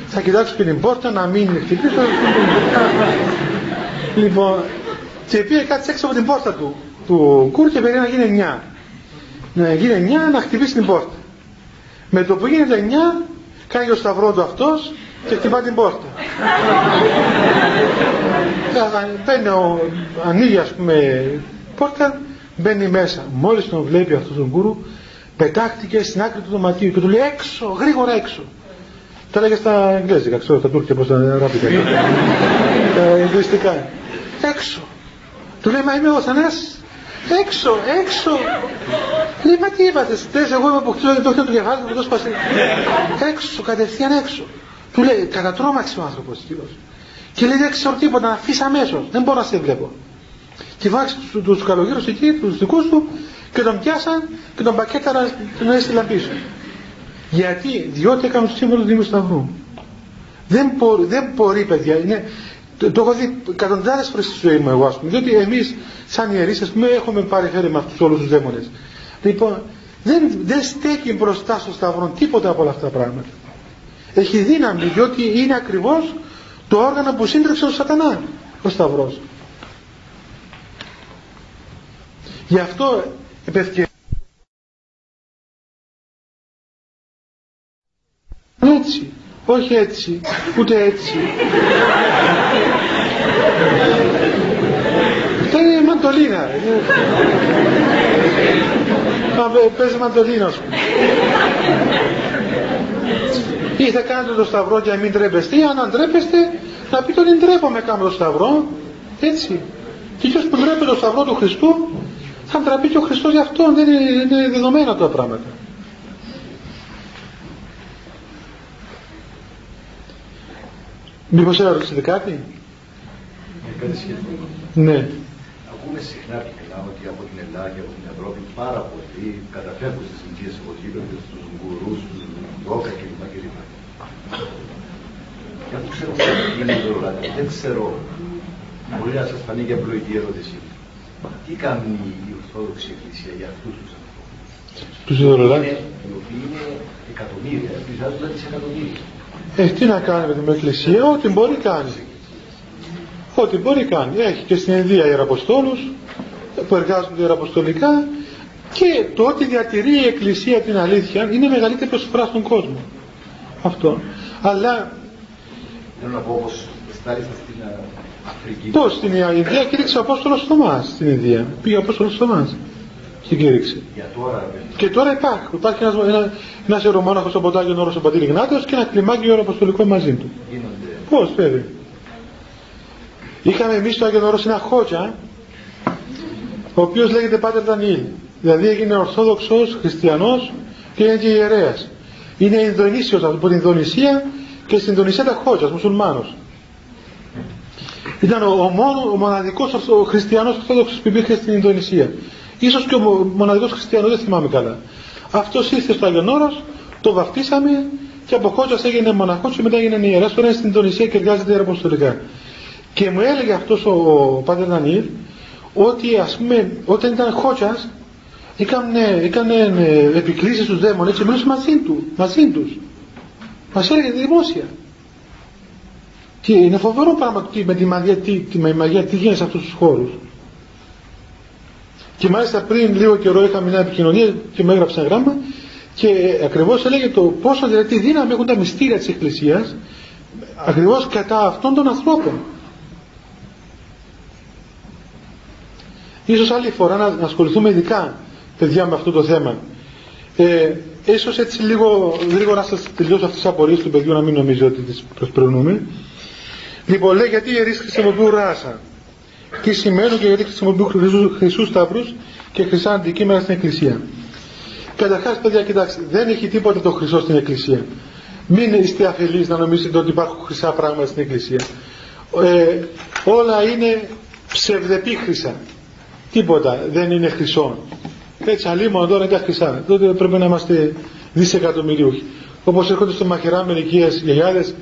Θα κοιτάξω και την πόρτα να μην χτυπήσω. λοιπόν, και πήγε κάτι έξω από την πόρτα του, του κούρ και περίμενε να γίνει 9. Να γίνει 9 να χτυπήσει την πόρτα. Με το που γίνεται 9, κάνει ο σταυρό του αυτός και χτυπά την πόρτα. Μπαίνει ο, ανοίγει ας πούμε πόρτα, μπαίνει μέσα. Μόλις τον βλέπει αυτός τον κούρου, πετάχτηκε στην άκρη του δωματίου και του λέει έξω, γρήγορα έξω. Τα λέγε στα Αγγλέζικα, ξέρω τα Τούρκια πώς τα γράφει τα Ινδουιστικά. Έξω. Του λέει, μα είμαι ο Θανάσης. Έξω, έξω. Λέει, μα τι είπατε, θες εγώ είμαι που χτίζω το του κεφάλι μου, το σπάσει. Έξω, κατευθείαν έξω. Του λέει, κατατρώμαξε ο άνθρωπος κύριος. Και λέει, δεν ξέρω τίποτα, να αφήσει αμέσως. Δεν μπορώ να σε βλέπω. Και βάξει τους τους καλογύρους εκεί, τους δικούς του, και τον πιάσαν και τον πακέταραν τον έστειλαν πίσω. Γιατί, διότι έκαναν το σύμβολο του Δήμου Σταυρού. Δεν μπορεί, δεν μπορεί παιδιά. Είναι, το, το έχω δει εκατοντάδες φορές στη ζωή μου εγώ, ας πούμε. Διότι εμείς, σαν ιερείς, ας πούμε, έχουμε πάρει χέρι με αυτούς όλους τους δαίμονες. Λοιπόν, δεν, δεν στέκει μπροστά στο Σταυρό τίποτα από όλα αυτά τα πράγματα. Έχει δύναμη, διότι είναι ακριβώς το όργανο που σύντρεξε ο Σατανάς, ο Σταυρός. Γι' αυτό επευκαιρία. Έτσι, όχι έτσι, ούτε έτσι. Αυτό είναι μαντολίνα. Παίζει μαντολίνα, σου. Ή θα κάνετε το σταυρό για να μην τρέπεστε, ή αν αντρέπεστε, να πείτε ότι ντρέπομαι κάνω το σταυρό. Έτσι. Και ποιος που ντρέπεται το σταυρό του Χριστού, θα ντραπεί και ο Χριστός γι' αυτό. Δεν είναι, είναι δεδομένα τα πράγματα. Μήπως ρωτήσετε κάτι; Κάτι σχετικό. Ναι. Ακούμε συχνά πυκνά ότι από την Ελλάδα και από την Ευρώπη πάρα πολλοί καταφεύγουν στις ηλικίες εγωγήτων, στους γκουρούς, στους ρόκα κλπ. κλπ. Και αφού ξέρω τι είναι το δεν ξέρω, μπορεί να σας φανεί και απλοϊκή ερώτηση. Τι κάνει η Ορθόδοξη Εκκλησία για αυτούς τους ανθρώπους; Τους ειδωλολάτες. Οι οποίοι είναι εκατομμύρια, πλησιάζουν τα δισεκατομμύρια. Ε, τι να κάνει με την Εκκλησία, ό,τι μπορεί κάνει. Ό,τι μπορεί κάνει. Έχει και στην Ινδία Ιεραποστόλους που εργάζονται ιεραποστολικά και το ότι διατηρεί η Εκκλησία την αλήθεια είναι μεγαλύτερη προσφορά στον κόσμο. Αυτό. Αλλά... Θέλω να πω όπως στάρισα στην Πώς στην Ινδία κήρυξε ο Απόστολος Θωμάς στην Ινδία. Πήγε ο Απόστολος Θωμάς στην κήρυξη. Για τώρα, Και τώρα υπάρχει. Υπάρχει ένας, ένα, ένας ιερομόναχος στο ποτάγιο Νόρος ο Πατήρ Ιγνάτιος και ένα κλιμάκι ιεροαποστολικό μαζί του. γίνονται. Πώς βέβαια. Είχαμε εμείς στο Άγιο Όρος ένα χώτια ο οποίος λέγεται Πάτερ Δανιήλ. Δηλαδή έγινε Ορθόδοξος, Χριστιανός και είναι και ιερέας. Είναι Ινδονήσιος από την Ινδονησία και στην Ινδονησία τα χώτια, μουσουλμάνος. Ήταν ο, ο, μόνος, ο μοναδικός ορθο- ο χριστιανός Ορθόδοξος που υπήρχε στην Ινδονησία. Ίσως και ο μο- μοναδικός χριστιανός, δεν θυμάμαι καλά. Αυτός ήρθε στο Άγιον Όρος, το βαφτίσαμε και από χώτιας έγινε μοναχός και μετά έγινε ιερέας. Τώρα είναι στην Ινδονησία και εργάζεται ιεραποστολικά. Και μου έλεγε αυτός ο, ο Πάτερ Δανιήλ ότι ας πούμε όταν ήταν χώτσας έκανε, έκανε ε, επικλήσεις στους δαίμονες και μιλούσε μαζί του, μαζί τους. Μας έλεγε δημόσια. Και είναι φοβερό πράγμα τι, με τη μαγεία, τι, τι, με τη μαγεία, τι γίνεται σε αυτούς τους χώρους. Και μάλιστα πριν λίγο καιρό είχα μια επικοινωνία και μου έγραψε ένα γράμμα και ε, ακριβώς έλεγε το πόσο δηλαδή τι δύναμη έχουν τα μυστήρια της Εκκλησίας ακριβώς κατά αυτών των ανθρώπων. Ίσως άλλη φορά να, να ασχοληθούμε ειδικά παιδιά με αυτό το θέμα. Ε, ίσως έτσι λίγο γρήγορα να σας τελειώσω αυτές τις απορίες του παιδιού να μην νομίζω ότι τις προσπερνούμε. Λοιπόν, λέει γιατί οι ιερείς χρησιμοποιούν ράσα. Τι σημαίνουν και γιατί χρησιμοποιούν χρυσού, χρυσούς σταυρούς και χρυσά αντικείμενα στην εκκλησία. Καταρχάς παιδιά κοιτάξτε, δεν έχει τίποτα το χρυσό στην εκκλησία. Μην είστε αφελείς να νομίζετε ότι υπάρχουν χρυσά πράγματα στην εκκλησία. Ε, όλα είναι ψευδεπίχρυσα. Τίποτα δεν είναι χρυσό. Έτσι αλλήμον τώρα είναι τα χρυσά. Τότε πρέπει να είμαστε δισεκατομμυριούχοι. Όπως έρχονται στο μαχαιρά μερικοί γιαγιάδες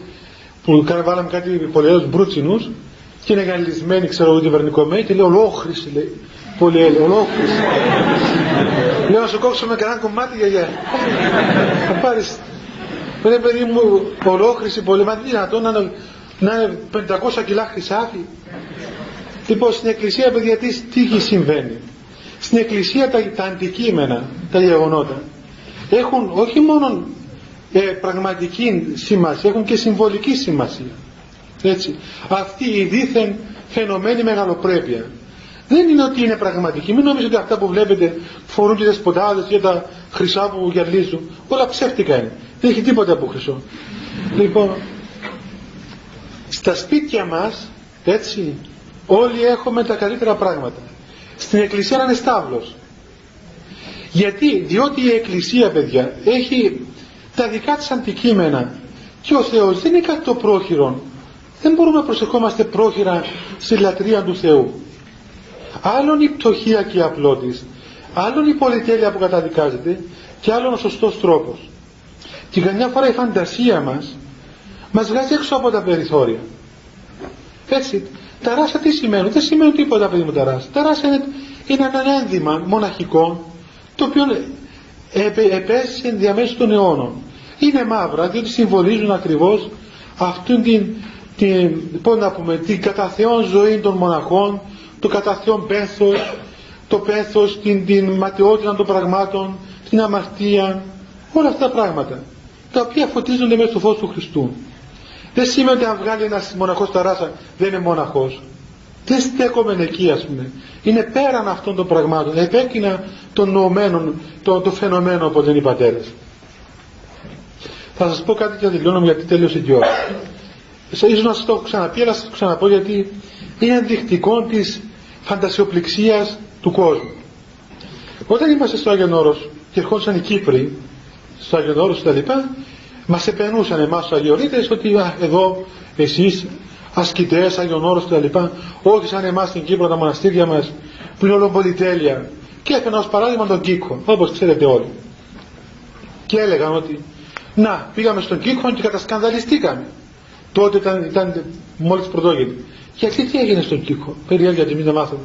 που κάνουν βάλαμε κάτι πολυέλους μπρούτσινους και είναι γαλλισμένοι ξέρω εγώ κυβερνικομένοι και λέει ολόχρηση λέει. Πολύ έλεγε, ολόχρηση. Λέω να σου κόψουμε κανένα κομμάτι γιαγιά. Θα πάρεις. Ρε παιδί μου, ολόχρηση πολύ, μα δυνατόν να είναι, να είναι 500 κιλά χρυσάφι. Λοιπόν, στην εκκλησία, παιδιά, τι, τι συμβαίνει. Στην εκκλησία τα, τα αντικείμενα, τα γεγονότα, έχουν όχι μόνο ε, πραγματική σημασία, έχουν και συμβολική σημασία. Έτσι. Αυτή η δίθεν φαινομένη μεγαλοπρέπεια. Δεν είναι ότι είναι πραγματική. Μην νομίζετε ότι αυτά που βλέπετε φορούν και δεσποτάδες και τα χρυσά που γυαλίζουν. Όλα ψεύτικα είναι. Δεν έχει τίποτα από χρυσό. Λοιπόν, στα σπίτια μας, έτσι, όλοι έχουμε τα καλύτερα πράγματα. Στην εκκλησία είναι στάβλος. Γιατί, διότι η εκκλησία, παιδιά, έχει τα δικά της αντικείμενα και ο Θεός δεν είναι κάτι το πρόχειρο. Δεν μπορούμε να προσεχόμαστε πρόχειρα στη λατρεία του Θεού. Άλλον η πτωχία και η απλότης, άλλον η πολυτέλεια που καταδικάζεται και άλλον ο σωστός τρόπος. Και καμιά φορά η φαντασία μας μας βγάζει έξω από τα περιθώρια. Έτσι, τα ράσα τι σημαίνουν, δεν σημαίνουν τίποτα παιδί μου τα ράσα. Τα ράσα είναι, είναι ένα ένδυμα μοναχικό το οποίο επέζησε διαμέσου των αιώνων. Είναι μαύρα διότι συμβολίζουν ακριβώς αυτήν την, την, πώς να πούμε, την κατά Θεόν ζωή των μοναχών, το κατά Θεόν πένθος, το πένθος, την, την ματαιότητα των πραγμάτων, την αμαρτία, όλα αυτά τα πράγματα, τα οποία φωτίζονται μέσα στο φως του Χριστού. Δεν σημαίνει ότι αν βγάλει ένας μοναχός τα ράσα δεν είναι μοναχός. Δεν στέκομαι εκεί ας πούμε. Είναι πέραν αυτών των πραγμάτων. Επέκεινα των νοωμένων, το, το φαινομένο όπως λένε οι πατέρες. Θα σας πω κάτι και θα τελειώνω γιατί τέλειωσε και η ώρα. Ίσως να σας το έχω ξαναπεί αλλά σας το ξαναπώ γιατί είναι ενδεικτικό της φαντασιοπληξίας του κόσμου. Όταν είμαστε στο Άγιον Όρος και ερχόντουσαν οι Κύπροι στο Άγιον Όρος και τα λοιπά, μας επενούσαν εμάς τους Αγιορείτες ότι α, εδώ εσείς ασκητές, Άγιον Όρος και τα λοιπά, όχι σαν εμάς στην Κύπρο τα μοναστήρια μας που είναι όλο πολυτέλεια. Και έφερα ως παράδειγμα τον Κίκο, όπως ξέρετε όλοι. Και έλεγαν ότι να, πήγαμε στον Κίκο και κατασκανδαλιστήκαμε. Τότε ήταν, ήταν μόλις πρωτόγεννη. Γιατί τι έγινε στον Κίκο, περιέργεια γιατί μην το μάθουμε.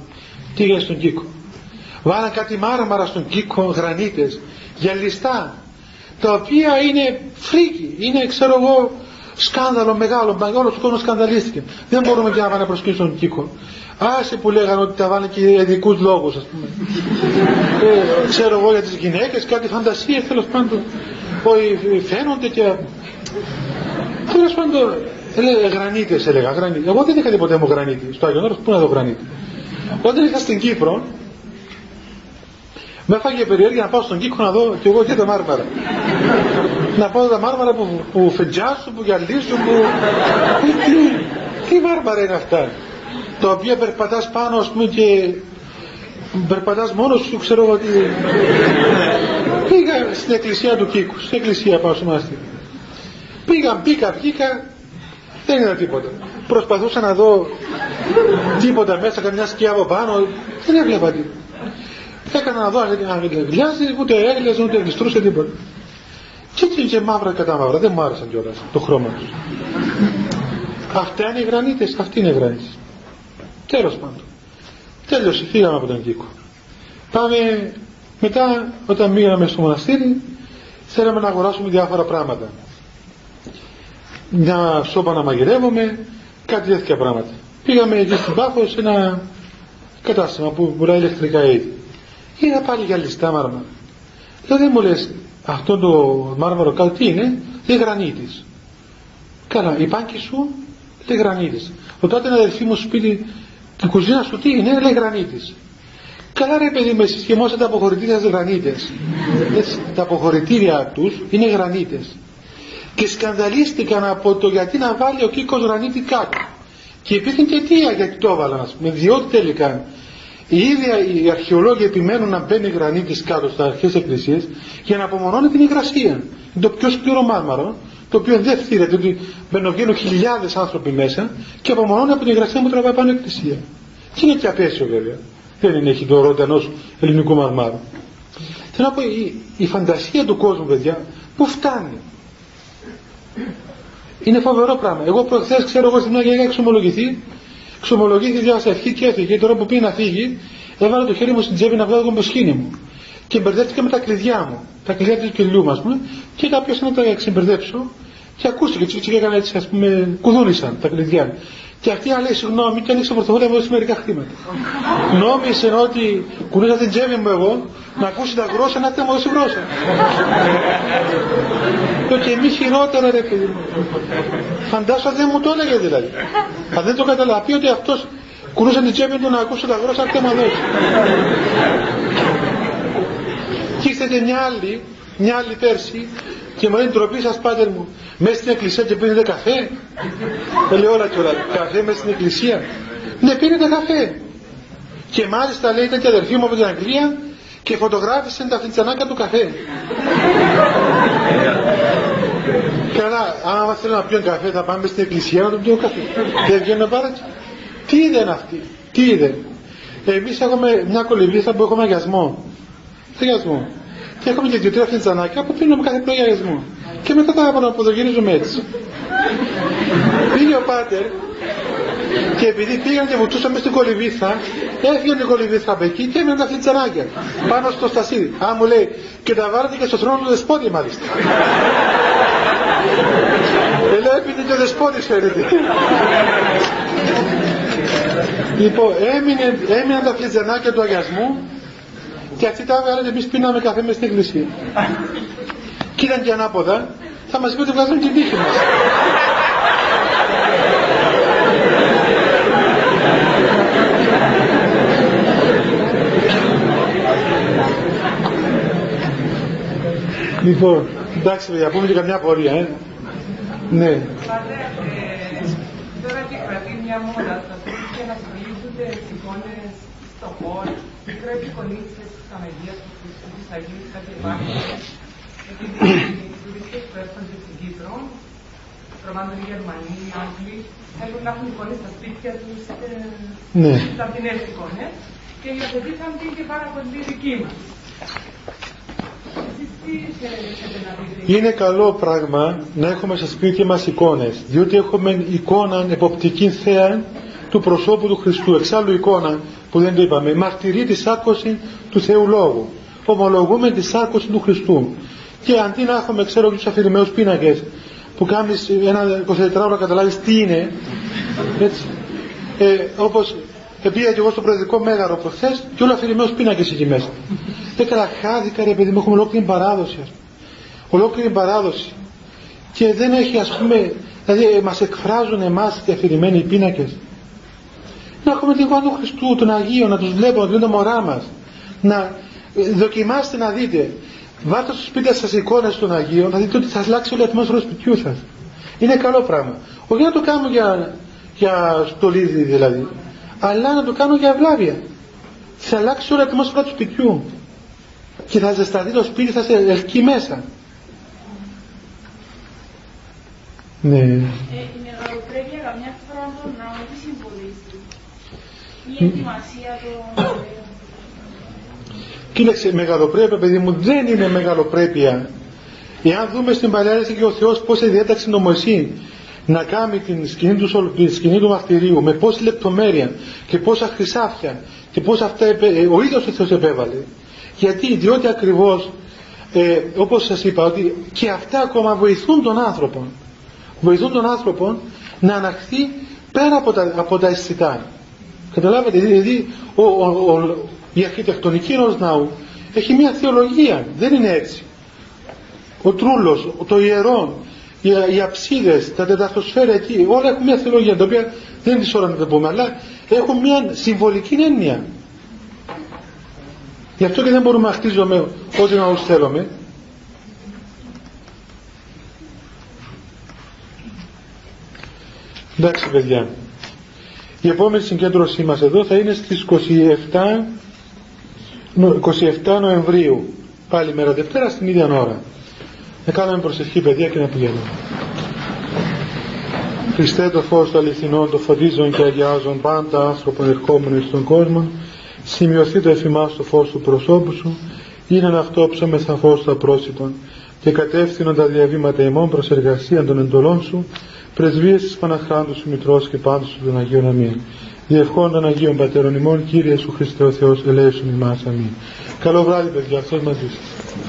Τι έγινε στον Κίκο; Βάλαν κάτι μάρμαρα στον Κίκο, γρανίτες, γυαλιστά, τα οποία είναι φρίκι, είναι ξέρω εγώ σκάνδαλο μεγάλο, όλος ο κόσμος σκανδαλίστηκε. Δεν μπορούμε πια να πάνε προς τον Κίκο. Άσε που λέγανε ότι τα βάλανε και για ειδικούς λόγους ας πούμε. ε, ξέρω εγώ για τις γυναίκες, κάτι φαντασίες τέλος πάντων. Ότι φαίνονται και... Τέλος πάντων, Έλεγε γρανίτες έλεγα, γρανίτες. Εγώ δεν είχα ποτέ μου γρανίτη. Στο Άγιον Όρος πού να δω γρανίτη. Όταν ήρθα στην Κύπρο, με έφαγε περιέργεια να πάω στον Κύπρο να δω κι εγώ και τα μάρμαρα. να πάω τα μάρμαρα που, που φεντζάσουν, που γυαλίζουν, που... τι, τι μάρμαρα είναι αυτά; Τα οποία περπατάς πάνω, ας πούμε, και περπατάς μόνος σου, ξέρω εγώ τι... Πήγα στην εκκλησία του Κίκου, στην εκκλησία πάω στο μάστι. Πήγα, μπήκα, βγήκα, δεν είδα τίποτα. Προσπαθούσα να δω τίποτα μέσα, καμιά σκιά από πάνω, δεν έβλεπα τίποτα. Έκανα να δω αν γλιάζει, ούτε έγλιαζε, ούτε γλιστρούσε τίποτα. Και έτσι και μαύρα κατά μαύρα, δεν μου άρεσαν κιόλας το χρώμα τους. Αυτά είναι οι γρανίτες, αυτή είναι η γρανίτε. Τέλος πάντων. Τέλειωσε, φύγαμε από τον Κίκο. Πάμε μετά, όταν μείναμε στο μοναστήρι, θέλαμε να αγοράσουμε διάφορα πράγματα. Μια σώπα να μαγειρεύουμε, κάτι τέτοια πράγματα. Πήγαμε εκεί στην Πάφο σε ένα κατάστημα που πουλάει ηλεκτρικά είδη. Είδα πάλι για ληστά μάρμαρα. Λέω δεν μου λες αυτό το μάρμαρο κάτω τι είναι, λέει γρανίτης. Καλά, η πάνκι σου λέει γρανίτης. Ο τότε ένα αδελφή μου σπίτι, την κουζίνα σου τι είναι, λέει γρανίτης. Καλά ρε παιδί με συσχημώσατε τα αποχωρητήρια γρανίτες. τα αποχωρητήρια τους είναι γρανίτες. Και σκανδαλίστηκαν από το γιατί να βάλει ο Κίκος γρανίτη κάτω. Και υπήρχε και αιτία γιατί το έβαλαν, με διότι τελικά οι ίδιοι οι αρχαιολόγοι επιμένουν να μπαίνει γρανίτης κάτω στα αρχές εκκλησίε για να απομονώνει την υγρασία. Είναι το πιο σκληρό μάρμαρο, το οποίο δεν φτύρεται, ότι μπαινοβγαίνουν χιλιάδες άνθρωποι μέσα και απομονώνει από την υγρασία που τραβάει πάνω εκκλησία. Και είναι και απέσιο βέβαια. Δεν είναι, έχει το ρότα ενός ελληνικού μαρμάρου. Θέλω να πω, η, η φαντασία του κόσμου, παιδιά, πού φτάνει. Είναι φοβερό πράγμα. Εγώ προχθέ ξέρω εγώ στην Αγία εξομολογηθεί Ξομολογήθηκε, διάβασα ευχή και έφυγε. Τώρα που πήγε να φύγει, έβαλε το χέρι μου στην τσέπη να βγάλω το σκήνη μου. Και μπερδεύτηκε με τα κλειδιά μου. Τα κλειδιά του κελιού μα πούμε, και κάποιο να τα ξεμπερδέψω. Και ακούστηκε έτσι και έκανε έτσι, α πούμε, κουδούνισαν τα κλειδιά. Και αυτή λέει συγγνώμη και ανοίξε πορτοφόλι να μου δώσει μερικά χρήματα. Νόμιζε ότι κουνούσα την τσέπη μου εγώ να ακούσει τα γρόσα να μου δώσει γρόσα. και μη χειρότερα ρε παιδί μου. Φαντάσου δεν μου το έλεγε δηλαδή. Αν δεν το καταλαβεί ότι αυτός κουνούσε την τσέπη του να ακούσει τα γρόσα να μου δώσει. Και ήρθε μια άλλη, μια άλλη πέρσι και μου λένε τροπή σας πάτερ μου μέσα στην εκκλησία και πίνετε καφέ. Δεν λέει όλα και όλα καφέ μέσα στην εκκλησία. Ναι πίνετε καφέ. Και μάλιστα λέει ήταν και αδερφή μου από την Αγγλία και φωτογράφησε τα φιντσανάκια του καφέ. Καλά άμα θέλω να πιω καφέ θα πάμε στην εκκλησία να το πιω καφέ. Δεν βγαίνουν πάρα τι είδε αυτή τι είδε εμείς έχουμε μια κολυμπήθα που έχουμε αγιασμό. Αγιασμό; Και έχουμε και δύο-τρία φλιτζανάκια που πίνουμε κάθε πλογιασμό. Και μετά τα αποδογυρίζουμε έτσι. Πήγε ο Πάτερ και επειδή πήγαν και βουτούσαν μες στην κολυβήθα, έφυγε η κολυβήθα από εκεί και έμειναν τα φλιτζανάκια πάνω στο στασίδι. Α, μου λέει, και τα βάλετε και στο θρόνο του δεσπότη μάλιστα. Ε, λέει, έπινε και ο δεσπότης φαίνεται. λοιπόν, έμειναν τα φλιτζανάκια του αγιασμού και αυτοί τα έβγαλαν εμείς πίναμε καφέ μες στην εκκλησία. και ήταν και ανάποδα, θα μας πει ότι βγάζουν την τύχη μας. λοιπόν, εντάξει παιδιά, πούμε και καμιά πορεία, ε. Ναι. Τώρα επικρατεί μια μόδα στα σπίτια να στηρίζονται εικόνες στο χώρο, μικρές εικονίτσες Αμελίας, του Χριστού, της Αγίας, κάτι υπάρχει. Επειδή οι τουρίστες που έρχονται στην Κύπρο, προμάντων οι Γερμανοί, οι Άγγλοι, θέλουν να έχουν εικόνες στα σπίτια τους, ναι. ταπεινές εικόνες, και υιοθετήσαν την και πάρα πολύ δική μας. Είναι καλό πράγμα να έχουμε στα σπίτια μας εικόνες, διότι έχουμε εικόνα εποπτική θέα του προσώπου του Χριστού. Εξάλλου εικόνα που δεν το είπαμε, μαρτυρεί τη σάρκωση του Θεού Λόγου. Ομολογούμε τη σάρκωση του Χριστού. Και αντί να έχουμε, ξέρω, τους αφηρημένους πίνακες που κάνεις ένα 24 ώρα καταλάβεις τι είναι, έτσι. Ε, Όπως πήγα και εγώ στο προεδρικό μέγαρο προχθές και όλο αφηρημένου πίνακες εκεί μέσα. Έκανα χάθηκα ρε παιδί μου, έχουμε ολόκληρη παράδοση. Ολόκληρη παράδοση. Και δεν έχει, ας πούμε, Δηλαδή ε, μας εκφράζουν εμάς οι αφηρημένοι πίνακες. Να έχουμε λίγο του Χριστού, τον Αγίο, να τους βλέπουμε, να δούμε τα μωρά μας. Να ε, δοκιμάστε να δείτε. Βάλτε στο σπίτι σας εικόνες των Αγίων, να δείτε ότι θα αλλάξει όλη η ατμόσφαιρα του σπιτιού σας. Είναι καλό πράγμα. Όχι να το κάνω για, για στολίδι δηλαδή, αλλά να το κάνω για ευλάβεια. Θα αλλάξει όλη η ατμόσφαιρα του σπιτιού. Και θα ζεσταθεί το σπίτι, θα σε ελκύει μέσα. Ναι. Ε, η μεγαλοπρέπεια καμιά φορά τον ναό τι συμβολίζει. Η ετοιμασία των Κοίταξε, μεγαλοπρέπεια, παιδί μου, δεν είναι μεγαλοπρέπεια. Εάν δούμε στην Παλαιά και ο Θεός πώς διέταξε νομοσύνη να κάνει την σκηνή του, την σκηνή του μαρτυρίου με πόση λεπτομέρεια και πόσα χρυσάφια και πόσα αυτά ε, ο ίδιος ο Θεός επέβαλε. Γιατί, διότι ακριβώς ε, όπως σας είπα ότι και αυτά ακόμα βοηθούν τον άνθρωπο βοηθούν τον άνθρωπο να αναχθεί πέρα από τα, από τα αισθητά καταλάβατε δηλαδή ο, ο, ο, η αρχιτεκτονική ενός ναού έχει μια θεολογία. Δεν είναι έτσι. Ο τρούλος, το ιερό οι, οι αψίδες, τα τεταρτοσφαίρα εκεί όλα έχουν μια θεολογία τα οποία δεν είναι τη ώρα να τα πούμε αλλά έχουν μια συμβολική έννοια. Γι' αυτό και δεν μπορούμε να χτίζουμε ό,τι να θέλουμε. Εντάξει παιδιά. Η επόμενη συγκέντρωσή μας εδώ θα είναι στις 27 27 Νοεμβρίου πάλι μέρα Δευτέρα στην ίδια ώρα. Να κάνουμε προσευχή παιδιά και να πηγαίνουμε. Χριστέ το φως των αληθινών το φωτίζουν και αγιάζουν πάντα άνθρωπον ερχόμενο στον κόσμο. Σημειωθεί το εφημάς το φως του προσώπου σου. Είναι αυτό ψώμεθα φως τα πρόσιτον και κατεύθυνον τα διαβήματα ημών προς εργασία των εντολών σου. Πρεσβείες της Παναχράντου σου Μητρός και πάντως σου των Αγίων Αμήν διευχών των Αγίων Πατέρων ημών Κύριε Σου Χριστέ ο Θεός ελέησον ημάς. Αμήν. Καλό βράδυ παιδιά αυτός μαζί σας